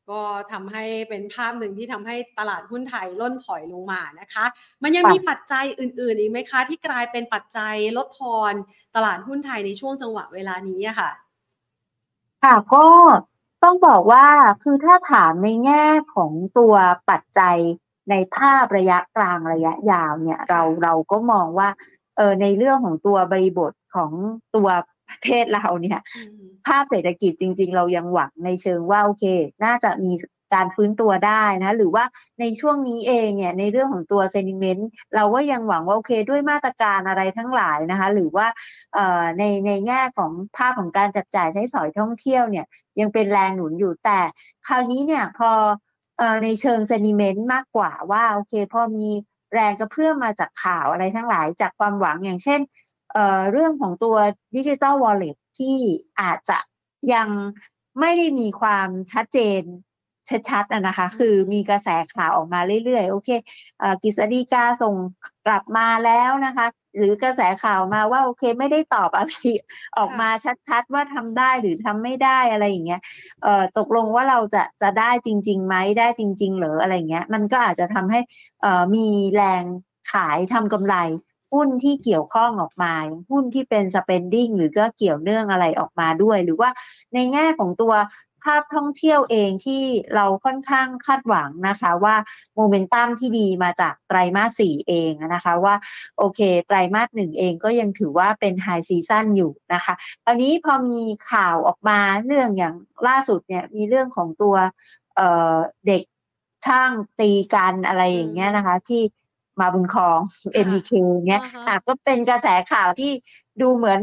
ก็ทำให้เป็นภาพหนึ่งที่ทำให้ตลาดหุ้นไทยล่นถอยลงมานะคะ มันยังมีปัจจัยอื่นๆอีกไหมคะ ที่กลายเป็นปัจจัยลดทอนตลาดหุ้นไทยในช่วงจังหวะเวลานี้ค่ะ ค่ะก็ต้องบอกว่าคือถ้าถามในแง่ของตัวปัจจัยในภาพระยะกลางระยะยาวเนี่ยเราเราก็มองว่าเออในเรื่องของตัวบริบทของตัว ประเทศเราเนี่ย ภาพเศรษฐกิจจริง ๆ เรายังหวังในเชิงว่าโอเค น่าจะมีการฟื้นตัวได้นะหรือว่าในช่วงนี้เองเนี่ยในเรื่องของตัวเซนิเมนต์เราก็ยังหวังว่าโอเคด้วยมาตรการอะไรทั้งหลายนะคะหรือว่าในในแง่ของภาพของการจับจ่ายใช้สอยท่องเที่ยวเนี่ยยังเป็นแรงหนุนอยู่แต่คราวนี้เนี่ยพอในเชิง sentiment มากกว่าว่าโอเคพอมีแรงกระเพื่อมมาจากข่าวอะไรทั้งหลายจากความหวังอย่างเช่น เอ่อเรื่องของตัวดิจิตอลวอลเล็ตที่อาจจะยังไม่ได้มีความชัดเจนชัดๆนะคะ คือมีกระแสข่าวออกมาเรื่อยๆ โอเคกฤษฎีกาส่งกลับมาแล้วนะคะ หรือกระแสข่าวมาว่าโอเคไม่ได้ตอบอะไรออกมาชัดๆ ว่าทำได้หรือทำไม่ได้อะไรอย่างเงี้ยเอ่อตกลงว่าเราจะจะได้จริงๆไหมได้จริง ๆ หรืออะไรเงี้ย มันก็อาจจะทำให้เอ่อมีแรงขายทำกำไร หุ้นที่เกี่ยวข้องออกมา หุ้นที่เป็น spending หรือก็เกี่ยวเนื่องอะไรออกมาด้วย หรือว่าในแง่ของตัวภาพท่องเที่ยวเองที่เราค่อนข้างคาดหวังนะคะว่าโมเมนตัมที่ดีมาจากไตรมาสสี่เองนะคะว่าโอเค ไตรมาสหนึ่งเองก็ยังถือว่าเป็น high season อยู่นะคะตอนนี้พอมีข่าวออกมาเรื่องอย่างล่าสุดเนี่ยมีเรื่องของตัวเด็กช่างตีกันอะไรอย่างเงี้ยนะคะ ที่ มาบุญครอง MBK เนี้ยก็เป็นกระแสข่าวที่ดูเหมือน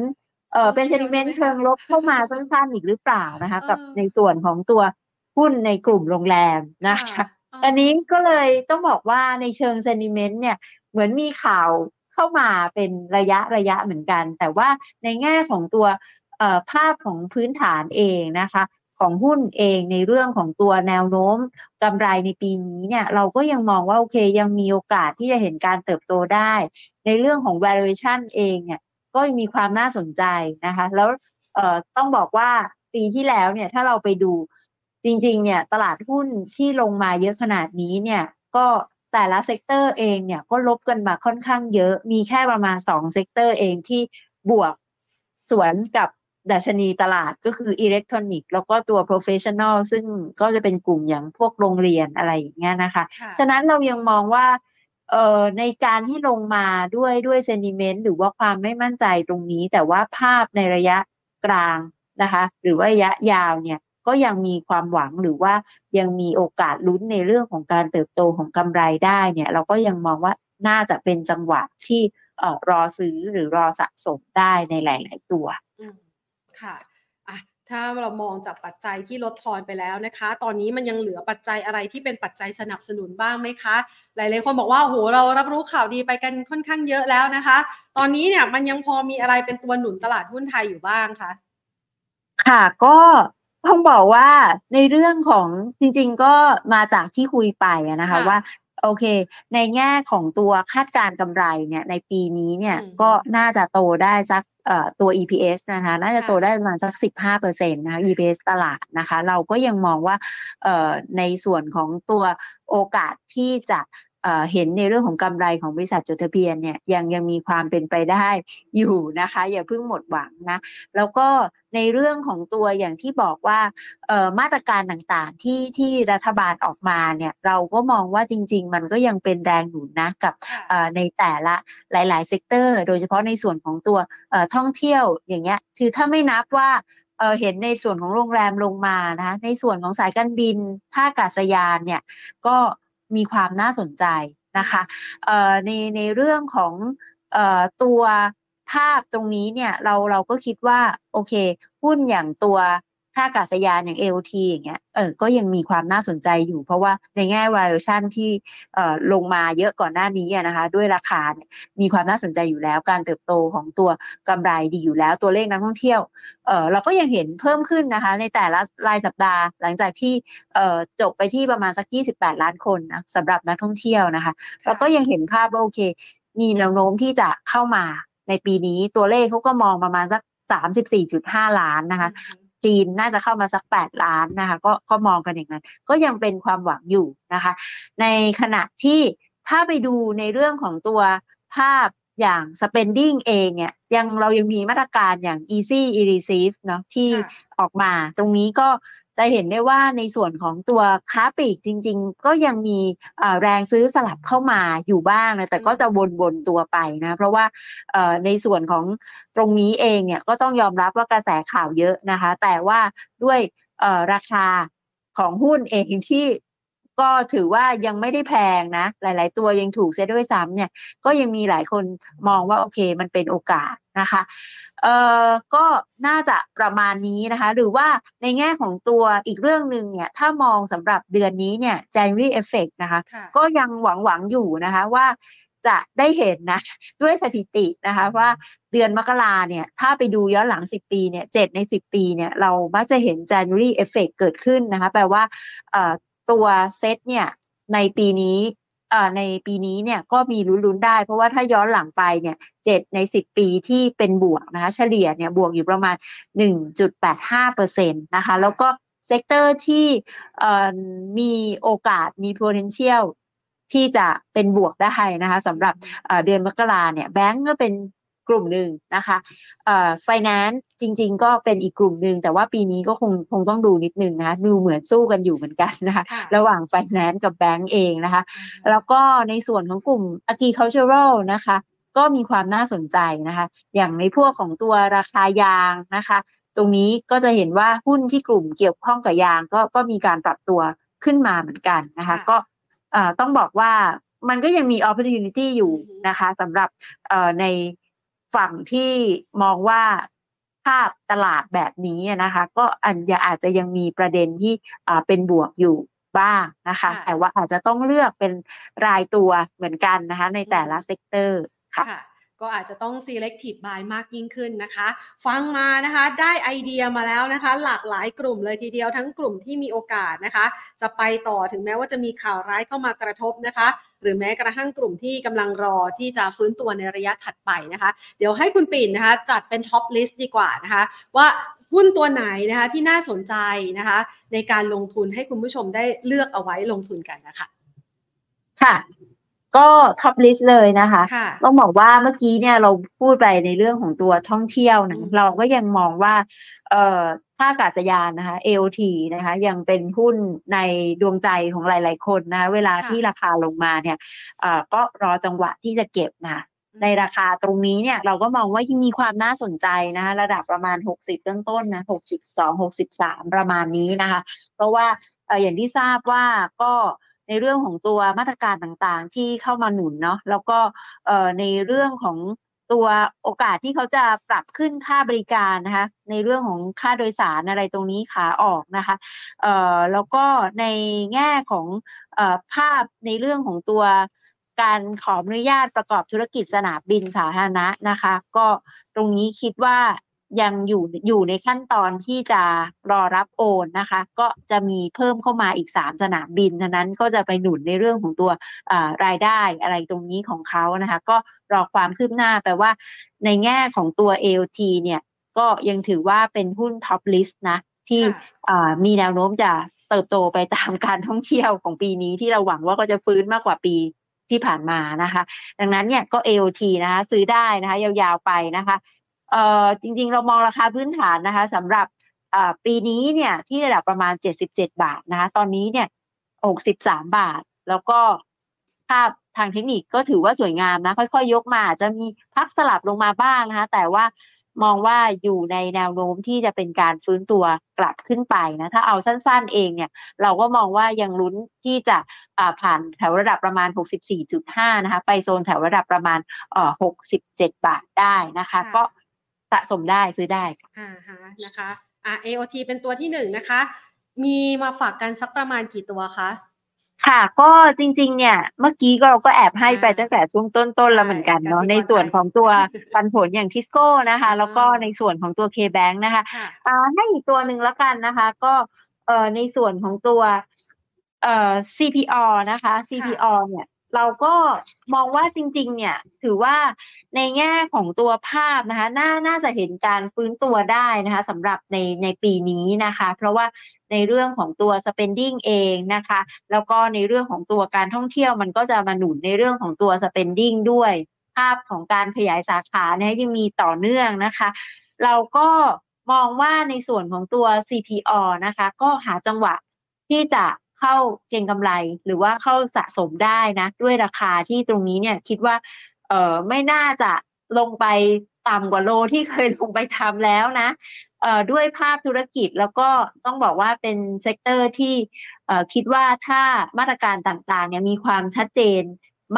เออเป็น sentiment เชิงลบเข้ามาสั้นๆอีกหรือเปล่านะคะ กับในส่วนของตัวหุ้นในกลุ่มโรงแรมนะคะอันนี้ก็เลยต้องบอกว่าในเชิงเซนิเมนต์เนี่ยเหมือนมีข่าวเข้ามาเป็นระยะระยะเหมือนกัน แต่ว่าในแง่ของตัวภาพของพื้นฐานเองนะคะ ของหุ้นเองในเรื่องของตัวแนวโน้มกำไรในปีนี้เนี่ยเราก็ยังมองว่าโอเคยังมีโอกาสที่จะเห็นการเติบโตได้ ในเรื่องของ valuation เองเนี่ยก็มีความน่าสนใจนะคะ แล้วเอ่อต้องบอกว่าปีที่แล้วเนี่ยถ้าเราไปดูจริงๆเนี่ยตลาดหุ้นที่ลงมาเยอะขนาดนี้เนี่ยก็แต่ละ sector เองเนี่ยก็ลบกันมาค่อนข้างเยอะมีแค่ประมาณสอง sector เองที่บวกสวนกับ ดัชนีตลาดก็คืออิเล็กทรอนิกส์แล้วก็ตัว professional ซึ่งก็จะเป็นกลุ่มอย่างพวกโรงเรียนอะไรอย่างเงี้ยนะคะ ฉะนั้นเรายังมองว่าเอ่อในการที่ลงมาด้วยด้วยเซนิเมนต์หรือว่าความไม่มั่นใจตรงนี้ แต่ว่าภาพในระยะกลางนะคะ หรือว่าระยะยาวเนี่ยก็ยังมีความหวังหรือว่ายังมีโอกาสลุ้นในเรื่องของการเติบโตของกำไรได้เนี่ยเราก็ยังมองว่าน่าจะเป็นจังหวะที่เอ่อรอซื้อหรือรอสะสมได้ในหลาย ๆ ตัว ค่ะถ้าเรามองจากปัจจัยที่ลดทอนไปแล้วนะคะ ตอนนี้มันยังเหลือปัจจัยอะไรที่เป็นปัจจัยสนับสนุนบ้างไหมคะ หลายๆคนบอกว่าโหเรารับรู้ข่าวดีไปกันค่อนข้างเยอะแล้วนะคะ ตอนนี้เนี่ยมันยังพอมีอะไรเป็นตัวหนุนตลาดหุ้นไทยอยู่บ้างคะค่ะก็ต้องบอกว่าในเรื่องของจริง ๆ ก็มาจากที่คุยไปนะคะ ว่า โอเค ในแง่ของตัวคาดการกำไรเนี่ย ในปีนี้เนี่ยก็น่าจะโตได้สักตัว EPS นะคะน่าจะโตได้ประมาณสัก 15%นะคะ EPS ตลาดนะคะ เราก็ยังมองว่าในส่วนของตัวโอกาสที่จะ เห็นในเรื่องของกำไรของบริษัทจดทะเบียนเนี่ยยังยังมีความเป็นไปได้อยู่นะคะ อย่าเพิ่งหมดหวังนะแล้วก็ในเรื่องของตัวอย่างที่บอกว่ามาตรการต่างๆที่ที่รัฐบาลออกมาเนี่ยเราก็มองว่าจริง ๆ มันก็ยังเป็นแรงหนุนนะกับในแต่ละหลายๆ sector โดยเฉพาะในส่วนของตัวท่องเที่ยวอย่างเงี้ยคือถ้าไม่นับว่าเห็นในส่วนของโรงแรมลงมานะคะในส่วนของสายการบินท่าอากาศยานเนี่ยก็ มีความน่าสนใจนะคะในในเรื่องของตัวภาพตรงนี้เนี่ยเราเราก็คิดว่าโอเค หุ้นอย่างตัว ท่าอากาศยานอย่าง AOT อย่างเงี้ยเออก็ยังมีความน่าสนใจอยู่ เพราะว่าในแง่ valuation ที่เอ่อลงมาเยอะก่อนหน้านี้นะคะ ด้วยราคาเนี่ยมีความน่าสนใจอยู่แล้ว การเติบโตของตัวกำไรดีอยู่แล้วตัวเลขนักท่องเที่ยวเออเราก็ยังเห็นเพิ่มขึ้นนะคะ ในแต่ละรายสัปดาห์ หลังจากที่เอ่อจบไปที่ประมาณสัก 28 ล้านคนนะสำหรับนักท่องเที่ยวนะคะเราก็ยังเห็นภาพว่าโอเค มีแนวโน้มที่จะเข้ามาในปีนี้ตัวเลขเขาก็มองประมาณสัก34.5ล้านนะคะ จีนน่าจะเข้ามาสัก 8 ล้านนะคะก็ก็มองกันอย่างนั้น ก็ยังเป็นความหวังอยู่นะคะ ในขณะที่ถ้าไปดูในเรื่องของตัวภาพอย่าง spending เองเนี่ยยังเรายังมีมาตรการอย่าง easy e receive เนาะที่ออกมาตรงนี้ก็ จะเห็นได้ว่าในส่วนของตัวค้าปลีกจริง ๆ ก็ยังมีแรงซื้อสลับเข้ามาอยู่บ้างนะแต่ก็จะวนๆตัวไปนะ เพราะว่าในส่วนของตรงนี้เองเนี่ยก็ต้องยอมรับว่ากระแสข่าวเยอะนะคะ แต่ว่าด้วยราคาของหุ้นเองที่ ก็ถือว่ายังไม่ได้แพงนะ หลาย ๆ ตัวยังถูกเซตด้วยซ้ำเนี่ย ก็ยังมีหลายคนมองว่าโอเคมันเป็นโอกาสนะคะเอ่อก็น่าจะประมาณนี้นะคะ หรือว่าในแง่ของตัวอีกเรื่องหนึ่งเนี่ย ถ้ามองสำหรับเดือนนี้เนี่ย January effect นะคะ ก็ยังหวังหวังอยู่นะคะว่าจะได้เห็นนะ ด้วยสถิตินะคะว่าเดือนมกราเนี่ย ถ้าไปดูย้อนหลัง 10 ปีเนี่ยเจ็ดใน 10 ปีเนี่ย เรามักจะเห็น January effect เกิดขึ้นนะคะ แปลว่า ตัวเซตเนี่ยในปีนี้ในปีนี้เนี่ยก็มีลุ้นๆได้ เพราะว่าถ้าย้อนหลังไปเนี่ยเจ็ดในสิบปีที่เป็นบวกนะคะเฉลี่ยเนี่ยบวกอยู่ประมาณหนึ่งจุดแปดห้าเปอร์เซ็นต์นะคะแล้วก็ sector ที่มีโอกาสมี potential ที่จะเป็นบวกได้นะคะสำหรับเดือนมกราเนี่ยแบงก์ก็เป็น กลุ่มหนึ่งนะคะเอ่อ finance จริง ๆ ก็เป็นอีกกลุ่มหนึ่งแต่ว่าปีนี้ก็คงคงต้องดูนิดนึงนะคะดูเหมือนสู้กันอยู่เหมือนกันนะคะระหว่าง finance กับแบงก์เองนะคะ แล้วก็ในส่วนของกลุ่ม agricultural นะคะ ก็มีความน่าสนใจนะคะ อย่างในพวกของตัวราคายางนะคะ ตรงนี้ก็จะเห็นว่าหุ้นที่กลุ่มเกี่ยวข้องกับยางก็ก็มีการปรับตัวขึ้นมาเหมือนกันนะคะ ก็ต้องบอกว่ามันก็ยังมี opportunity อยู่นะคะสำหรับใน ฝั่งที่มองว่าภาพตลาดแบบนี้นะคะ ก็อันจะอาจจะยังมีประเด็นที่เป็นบวกอยู่บ้างนะคะ แต่ว่าอาจจะต้องเลือกเป็นรายตัวเหมือนกันนะคะ ในแต่ละ sector ค่ะ ก็อาจจะต้อง selective buy มากยิ่งขึ้นนะคะ ฟังมานะคะได้ไอเดียมาแล้วนะคะ หลากหลายกลุ่มเลยทีเดียวทั้งกลุ่มที่มีโอกาสนะคะ จะไปต่อถึงแม้ว่าจะมีข่าวร้ายเข้ามากระทบนะคะ หรือแม้กระทั่งกลุ่มที่กำลังรอที่จะฟื้นตัวในระยะถัดไปนะคะ เดี๋ยวให้คุณปิ่นนะคะจัดเป็น top list ดีกว่านะคะ ว่าหุ้นตัวไหนนะคะที่น่าสนใจนะคะ ในการลงทุนให้คุณผู้ชมได้เลือกเอาไว้ลงทุนกันนะคะ ค่ะ ก็ top list เลยนะคะต้องบอกว่าเมื่อกี้เนี่ยเราพูดไปในเรื่องของตัวท่องเที่ยวนะเราก็ยังมองว่า เอ่อท่าอากาศยานนะคะ AOT นะคะยังเป็นหุ้นในดวงใจของหลาย ๆ คนนะ เวลาที่ราคาลงมาเนี่ยเอ่อก็รอจังหวะที่จะเก็บนะในราคาตรงนี้เนี่ยเราก็มองว่ายังมีความน่าสนใจนะคะระดับประมาณ 60ต้นต้นนะ62 63 ประมาณนี้นะคะ เพราะว่าอย่างที่ทราบว่าก็ ในเรื่องของตัวมาตรการต่างๆ ที่เข้ามาหนุนเนาะแล้วก็ในเรื่องของตัวโอกาสที่เขาจะปรับขึ้นค่าบริการนะคะในเรื่องของค่าโดยสารอะไรตรงนี้ขาออกนะคะเอ่อแล้วก็ในแง่ของเอ่อภาพในเรื่องของตัวการขออนุญาตประกอบธุรกิจสนามบินสาธารณะนะคะ ก็ตรงนี้คิดว่า ยังอยู่อยู่ในขั้นตอนที่จะรอรับโอนนะคะ ก็จะมีเพิ่มเข้ามาอีกสามสนามบินฉะนั้นก็จะไปหนุนในเรื่องของตัวรายได้อะไรตรงนี้ของเขานะคะ ก็รอความคืบหน้าแปลว่า ในแง่ของตัว AOT เนี่ยก็ยังถือว่าเป็นหุ้น top list นะที่มีแนวโน้มจะเติบโตไปตามการท่องเที่ยวของปีนี้ที่เราหวังว่าก็จะฟื้นมากกว่าปีที่ผ่านมานะคะ ดังนั้นเนี่ยก็ AOT นะคะซื้อได้นะคะ ยาวๆไปนะคะ เอ่อจริงๆ เรามองราคาพื้นฐานนะคะสำหรับปีนี้เนี่ยที่ระดับประมาณ 77 บาทนะคะ ตอนนี้เนี่ย 63 บาท แล้วก็ภาพทางเทคนิคก็ถือว่าสวยงามนะ ค่อยๆ ยกมาจะมีพักสลับลงมาบ้างนะคะ แต่ว่ามองว่าอยู่ในแนวโน้มที่จะเป็นการฟื้นตัวกลับขึ้นไปนะ ถ้าเอาสั้นๆเองเนี่ย เราก็มองว่ายังลุ้นที่จะผ่านแถวระดับประมาณ 64.5 นะคะ ไปโซนแถวระดับประมาณ 67 บาทได้นะคะ ก็ สะสมได้ซื้อได้ค่ะอ่าฮะนะคะอ่า AOT เป็นตัวที่หนึ่งนะคะ มีมาฝากกันสักประมาณกี่ตัวคะค่ะก็จริง ๆ เนี่ย เมื่อกี้ก็เราก็แอบให้ไปตั้งแต่ช่วงต้นๆแล้วเหมือนกันเนาะในส่วนของตัวปันผลอย่างทิสโก้นะคะ แล้วก็ในส่วนของตัว K-Bank นะคะอ่าให้อีกตัวหนึ่งแล้วกันนะคะ ก็เอ่อในส่วนของตัวเอ่อ CPO นะคะ CPO เนี่ย เราก็มองว่าจริง ๆ เนี่ย ถือว่าในแง่ของตัวภาพนะคะน่าน่าจะเห็นการฟื้นตัวได้นะคะสำหรับในในปีนี้นะคะ เพราะว่าในเรื่องของตัว spending เองนะคะ แล้วก็ในเรื่องของตัวการท่องเที่ยวมันก็จะมาหนุนในเรื่องของตัว spending ด้วย ภาพของการขยายสาขาเนี่ยยังมีต่อเนื่องนะคะ เราก็มองว่าในส่วนของตัว CPO นะคะ ก็หาจังหวะที่จะ เข้าเก็งกำไร หรือว่าเข้าสะสมได้นะ ด้วยราคาที่ตรงนี้เนี่ยคิดว่าเออไม่น่าจะลงไปต่ำกว่าโลที่เคยลงไปทำแล้วนะเอ่อด้วยภาพธุรกิจแล้วก็ต้องบอกว่าเป็น sector ที่เออคิดว่าถ้ามาตรการต่างๆเนี่ยมีความชัดเจน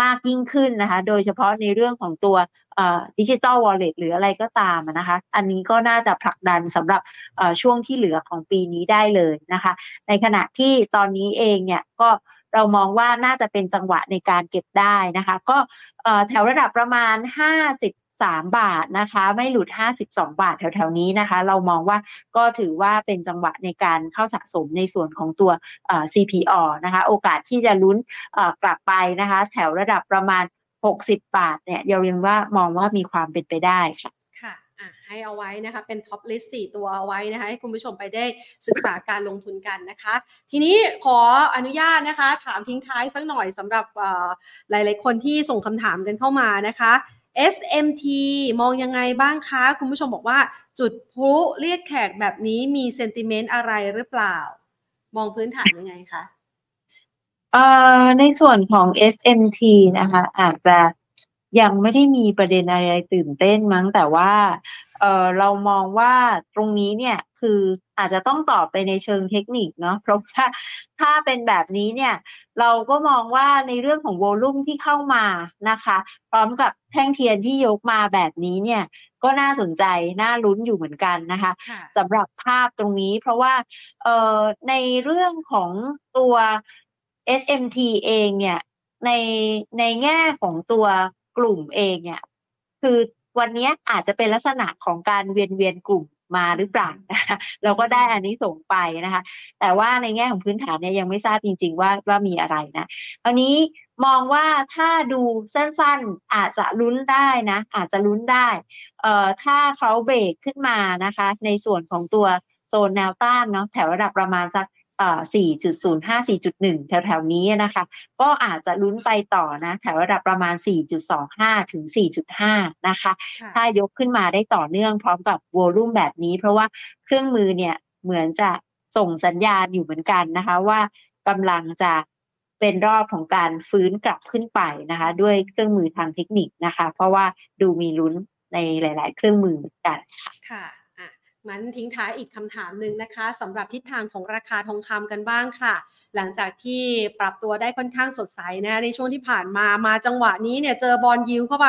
มากยิ่งขึ้นนะคะ โดยเฉพาะในเรื่องของตัว digital wallet หรืออะไรก็ตามนะคะ อันนี้ก็น่าจะผลักดันสำหรับช่วงที่เหลือของปีนี้ได้เลยนะคะ ในขณะที่ตอนนี้เองเนี่ยก็เรามองว่าน่าจะเป็นจังหวะในการเก็บได้นะคะ ก็แถวระดับประมาณ 53 บาทนะคะ ไม่หลุด 52 บาทแถวๆนี้นะคะ เรามองว่าก็ถือว่าเป็นจังหวะในการเข้าสะสมในส่วนของตัว CPALL นะคะ โอกาสที่จะลุ้นกลับไปนะคะ แถวระดับประมาณ 60บาทเนี่ยเรายังว่ามองว่ามีความเป็นไปได้ค่ะค่ะให้เอาไว้นะคะเป็น top list 4ตัวเอาไว้นะคะให้คุณผู้ชมไปได้ศึกษาการลงทุนกันนะคะ ทีนี้ขออนุญาตนะคะ ถามทิ้งท้ายสักหน่อยสำหรับหลาย ๆ คนที่ส่งคำถามกันเข้ามานะคะ SMT มองยังไงบ้างคะ คุณผู้ชมบอกว่า จุดพลุเรียกแขกแบบนี้มีเซนติเมนต์อะไรหรือเปล่า มองพื้นฐานยังไงคะ เอ่อในส่วนของ SMT นะคะ อาจจะยังไม่ได้มีประเด็นอะไรตื่นเต้นมั้งแต่ว่าเออเรามองว่าตรงนี้เนี่ยคืออาจจะต้องตอบไปในเชิงเทคนิคเนาะเพราะว่าถ้าเป็นแบบนี้เนี่ยเราก็มองว่าในเรื่องของโวลุ่มที่เข้ามานะคะ พร้อมกับแท่งเทียนที่ยกมาแบบนี้เนี่ยก็น่าสนใจ น่าลุ้นอยู่เหมือนกันนะคะสำหรับภาพตรงนี้เพราะว่าเอ่อในเรื่องของตัว SMT เองเนี่ยในในแง่ของตัวกลุ่มเองเนี่ยคือวันนี้อาจจะเป็นลักษณะของการเวียนเวียนกลุ่มมาหรือเปล่านะคะเราก็ได้อันนี้ส่งไปนะคะ แต่ว่าในแง่ของพื้นฐานเนี่ยยังไม่ทราบจริง ๆ ว่าว่ามีอะไรนะตอนนี้มองว่าถ้าดูสั้นๆอาจจะลุ้นได้นะ อาจจะลุ้นได้เอ่อถ้าเขาเบรกขึ้นมานะคะ ในส่วนของตัวโซนแนวต้านเนาะแถวระดับประมาณสัก 4.05 4.1 แถวๆนี้นะคะ ก็อาจจะลุ้นไปต่อนะแถวระดับประมาณ 4.25 ถึง 4.5 นะคะ ถ้ายกขึ้นมาได้ต่อเนื่องพร้อมกับโวลุ่มแบบนี้ เพราะว่าเครื่องมือเนี่ยเหมือนจะส่งสัญญาณอยู่เหมือนกันนะคะว่ากำลังจะเป็นรอบของการฟื้นกลับขึ้นไปนะคะ ด้วยเครื่องมือทางเทคนิคนะคะ เพราะว่าดูมีลุ้นในหลาย ๆ เครื่องมือกันค่ะ งั้นทิ้งท้ายอีกคำถามหนึ่งนะคะสำหรับทิศทางของราคาทองคำกันบ้างค่ะ หลังจากที่ปรับตัวได้ค่อนข้างสดใสนะในช่วงที่ผ่านมามาจังหวะนี้เนี่ยเจอบอลยิวเข้าไป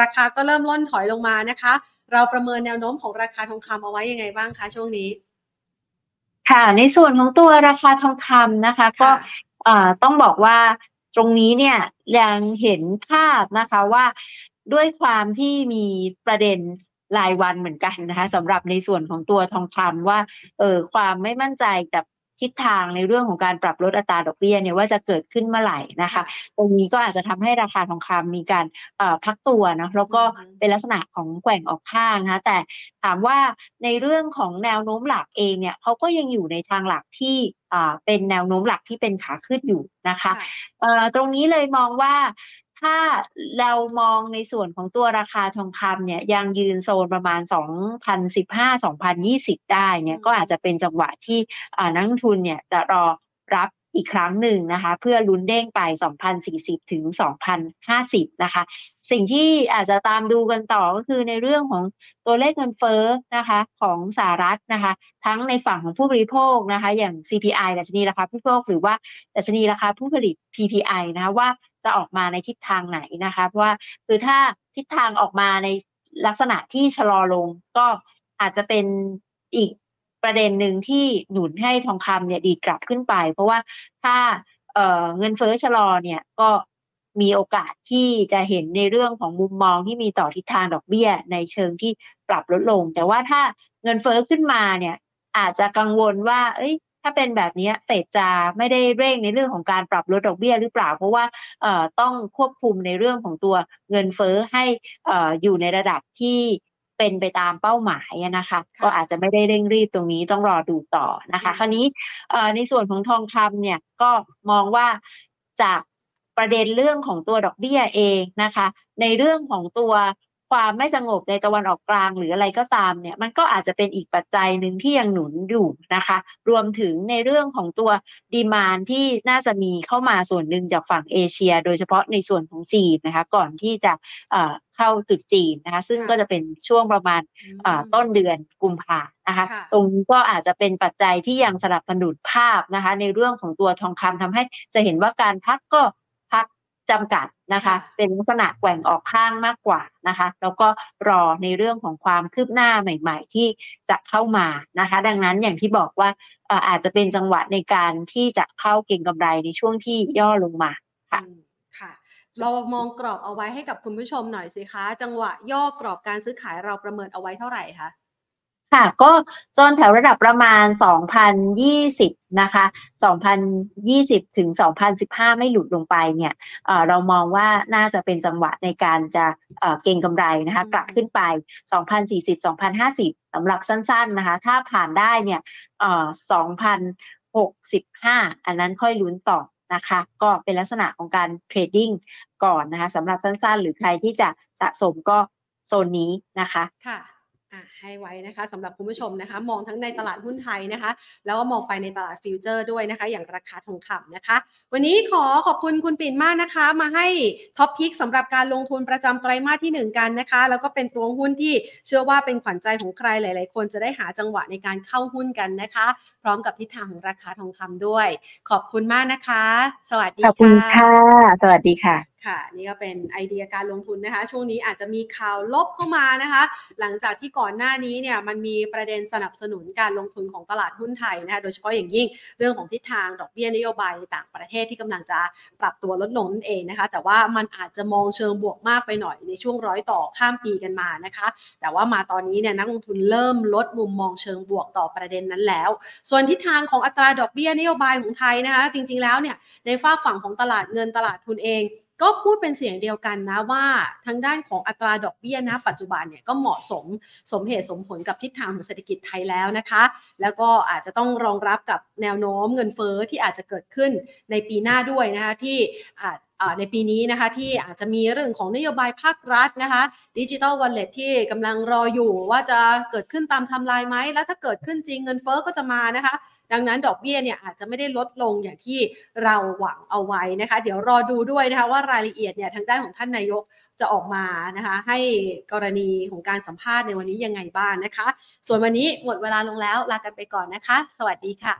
ราคาก็เริ่มล่นถอยลงมานะคะ เราประเมินแนวโน้มของราคาทองคำเอาไว้ยังไงบ้างคะช่วงนี้ ค่ะ ในส่วนของตัวราคาทองคำนะคะ ก็ต้องบอกว่าตรงนี้เนี่ยยังเห็นภาพนะคะว่าด้วยความที่มีประเด็น รายวันเหมือนกันนะคะสำหรับในส่วนของตัวทองคำว่าเออความไม่มั่นใจกับทิศทางในเรื่องของการปรับลดอัตราดอกเบี้ยเนี่ยว่าจะเกิดขึ้นเมื่อไหร่นะคะ ตรงนี้ก็อาจจะทำให้ราคาทองคำมีการพักตัวนะแล้วก็เป็นลักษณะของแกว่งออกข้างนะคะแต่ถามว่าในเรื่องของแนวโน้มหลักเองเนี่ยเขาก็ยังอยู่ในทางหลักที่เป็นแนวโน้มหลักที่เป็นขาขึ้นอยู่นะคะ ตรงนี้เลยมองว่า ถ้าเรามองในส่วนของตัวราคาทองคำเนี่ยยังยืนโซนประมาณ 2015-2020 ได้เนี่ยก็อาจจะเป็นจังหวะที่นักลงทุนเนี่ยจะรอรับอีกครั้งหนึ่งนะคะ เพื่อลุ้นเด้งไป 2040 ถึง 2050 นะคะ สิ่งที่อาจจะตามดูกันต่อก็คือในเรื่องของตัวเลขเงินเฟ้อนะคะของสหรัฐนะคะ ทั้งในฝั่งของผู้บริโภคนะคะ อย่าง CPI ดัชนีราคาผู้บริโภค หรือว่าดัชนีราคาผู้ผลิต PPI นะคะว่า จะออกมาในทิศทางไหนนะคะเพราะว่าคือถ้าทิศทางออกมาในลักษณะที่ชะลอลงก็อาจจะเป็นอีกประเด็นหนึ่งที่หนุนให้ทองคำเนี่ยดีกลับขึ้นไป เพราะว่าถ้าเเงินเฟ้อชะลอเนี่ยก็มีโอกาสที่จะเห็นในเรื่องของมุมมองที่มีต่อทิศทางดอกเบี้ย ในเชิงที่ปรับลดลง แต่ว่าถ้าเงินเฟ้อขึ้นมาเนี่ยอาจจะกังวลว่า เอ้ย ถ้าเป็นแบบนี้เฟดจะไม่ได้เร่งในเรื่องของการปรับลดดอกเบี้ยหรือเปล่า เพราะว่าต้องควบคุมในเรื่องของตัวเงินเฟ้อให้อยู่ในระดับที่เป็นไปตามเป้าหมายนะคะ ก็อาจจะไม่ได้เร่งรีบตรงนี้ต้องรอดูต่อนะคะ คราวนี้ในส่วนของทองคำเนี่ยก็มองว่าจากประเด็นเรื่องของตัวดอกเบี้ยเองนะคะ ในเรื่องของตัว ความไม่สงบในตะวันออกกลางหรืออะไรก็ตามเนี่ย มันก็อาจจะเป็นอีกปัจจัยหนึ่งที่ยังหนุนอยู่นะคะ รวมถึงในเรื่องของตัวดีมานที่น่าจะมีเข้ามาส่วนหนึ่งจากฝั่งเอเชีย โดยเฉพาะในส่วนของจีนนะคะ ก่อนที่จะเข้าตรุษจีนนะคะ ซึ่งค่ะก็จะเป็นช่วงประมาณอืมอ่าต้นเดือนกุมภานะคะค่ะตรงนี้ก็อาจจะเป็นปัจจัยที่ยังสนับสนุนภาพนะคะ ในเรื่องของตัวทองคำทำให้จะเห็นว่าการพักก็พัก จำกัดนะคะค่ะเป็นลักษณะแกว่งออกข้างมากกว่านะคะ แล้วก็รอในเรื่องของความคืบหน้าใหม่ ๆ ที่จะเข้ามานะคะ ดังนั้นอย่างที่บอกว่าเอ่ออาจจะเป็นจังหวะในการที่จะเข้าเก็งกำไรในช่วงที่ย่อลงมาค่ะอืมค่ะเรามองกรอบเอาไว้ให้กับคุณผู้ชมหน่อยสิคะ จังหวะย่อกรอบการซื้อขายเราประเมินเอาไว้เท่าไหร่คะ ค่ะ ก็โซนแถวระดับประมาณ 2,020 นะคะ 2,020 ถึง 2,015 ไม่หลุดลงไปเนี่ยเอ่อเรามองว่าน่าจะเป็นจังหวะในการจะเอ่อเก็งกำไรนะคะอืมกลับขึ้นไป 2,040 2,050สำหรับสั้นๆนะคะ ถ้าผ่านได้เนี่ยเอ่อ2,065 อันนั้นค่อยลุ้นต่อนะคะ ก็เป็นลักษณะของการ trading ก่อนนะคะสำหรับสั้นๆ หรือใครที่จะสะสมก็โซนนี้นะคะ ค่ะอะ ให้ไว้นะคะสำหรับคุณผู้ชมนะคะ มองทั้งในตลาดหุ้นไทยนะคะ แล้วก็มองไปในตลาด future ด้วยนะคะ อย่างราคาทองคำนะคะ วันนี้ขอขอบคุณคุณปิ่นมากนะคะ มาให้ท็อปพิกสำหรับการลงทุนประจำไตรมาสที่ 1 กันนะคะ แล้วก็เป็นตัวหุ้นที่เชื่อว่าเป็นขวัญใจของใครหลาย ๆ คนจะได้หาจังหวะในการเข้าหุ้นกันนะคะ พร้อมกับทิศทางของราคาทองคำด้วย ขอบคุณมากนะคะ สวัสดีขอบคุณค่ะ สวัสดีค่ะ ค่ะนี่ก็เป็นไอเดียการลงทุนนะคะ ช่วงนี้อาจจะมีข่าวลบเข้ามานะคะ หลังจากที่ก่อนหน้านี้เนี่ยมันมีประเด็นสนับสนุนการลงทุนของตลาดหุ้นไทยนะคะโดยเฉพาะอย่างยิ่งเรื่องของทิศทางดอกเบี้ยนโยบายต่างประเทศที่กำลังจะปรับตัวลดลงนั่นเองนะคะ แต่ว่ามันอาจจะมองเชิงบวกมากไปหน่อยในช่วงร้อยต่อข้ามปีกันมานะคะ แต่ว่ามาตอนนี้เนี่ยนักลงทุนเริ่มลดมุมมองเชิงบวกต่อประเด็นนั้นแล้ว ส่วนทิศทางของอัตราดอกเบี้ยนโยบายของไทยนะคะ จริง ๆแล้วเนี่ยในฝากฝั่งของตลาดเงินตลาดทุนเอง ก็พูดเป็นเสียงเดียวกันนะว่าทางด้านของอัตราดอกเบี้ยนะ ปัจจุบันเนี่ยก็เหมาะสมสมเหตุสมผลกับทิศทางของเศรษฐกิจไทยแล้วนะคะ แล้วก็อาจจะต้องรองรับกับแนวโน้มเงินเฟ้อที่อาจจะเกิดขึ้นในปีหน้าด้วยนะคะที่อาจในปีนี้นะคะที่อาจจะมีเรื่องของนโยบายภาครัฐนะคะดิจิ t a ลวอลเล็ตที่กำลังรออยู่ว่าจะเกิดขึ้นตามทำลายไหม แล้วถ้าเกิดขึ้นจริงเงินเฟ้อก็จะมานะคะ ดังนั้นดอกเบี้ยเนี่ยอาจจะไม่ได้ลดลงอย่างที่เราหวังเอาไว้นะคะ เดี๋ยวรอดูด้วยนะคะว่ารายละเอียดเนี่ยทางด้านของท่านนายกจะออกมานะคะให้กรณีของการสัมภาษณ์ในวันนี้ยังไงบ้างนะคะ ส่วนวันนี้หมดเวลาลงแล้วลากันไปก่อนนะคะ สวัสดีค่ะ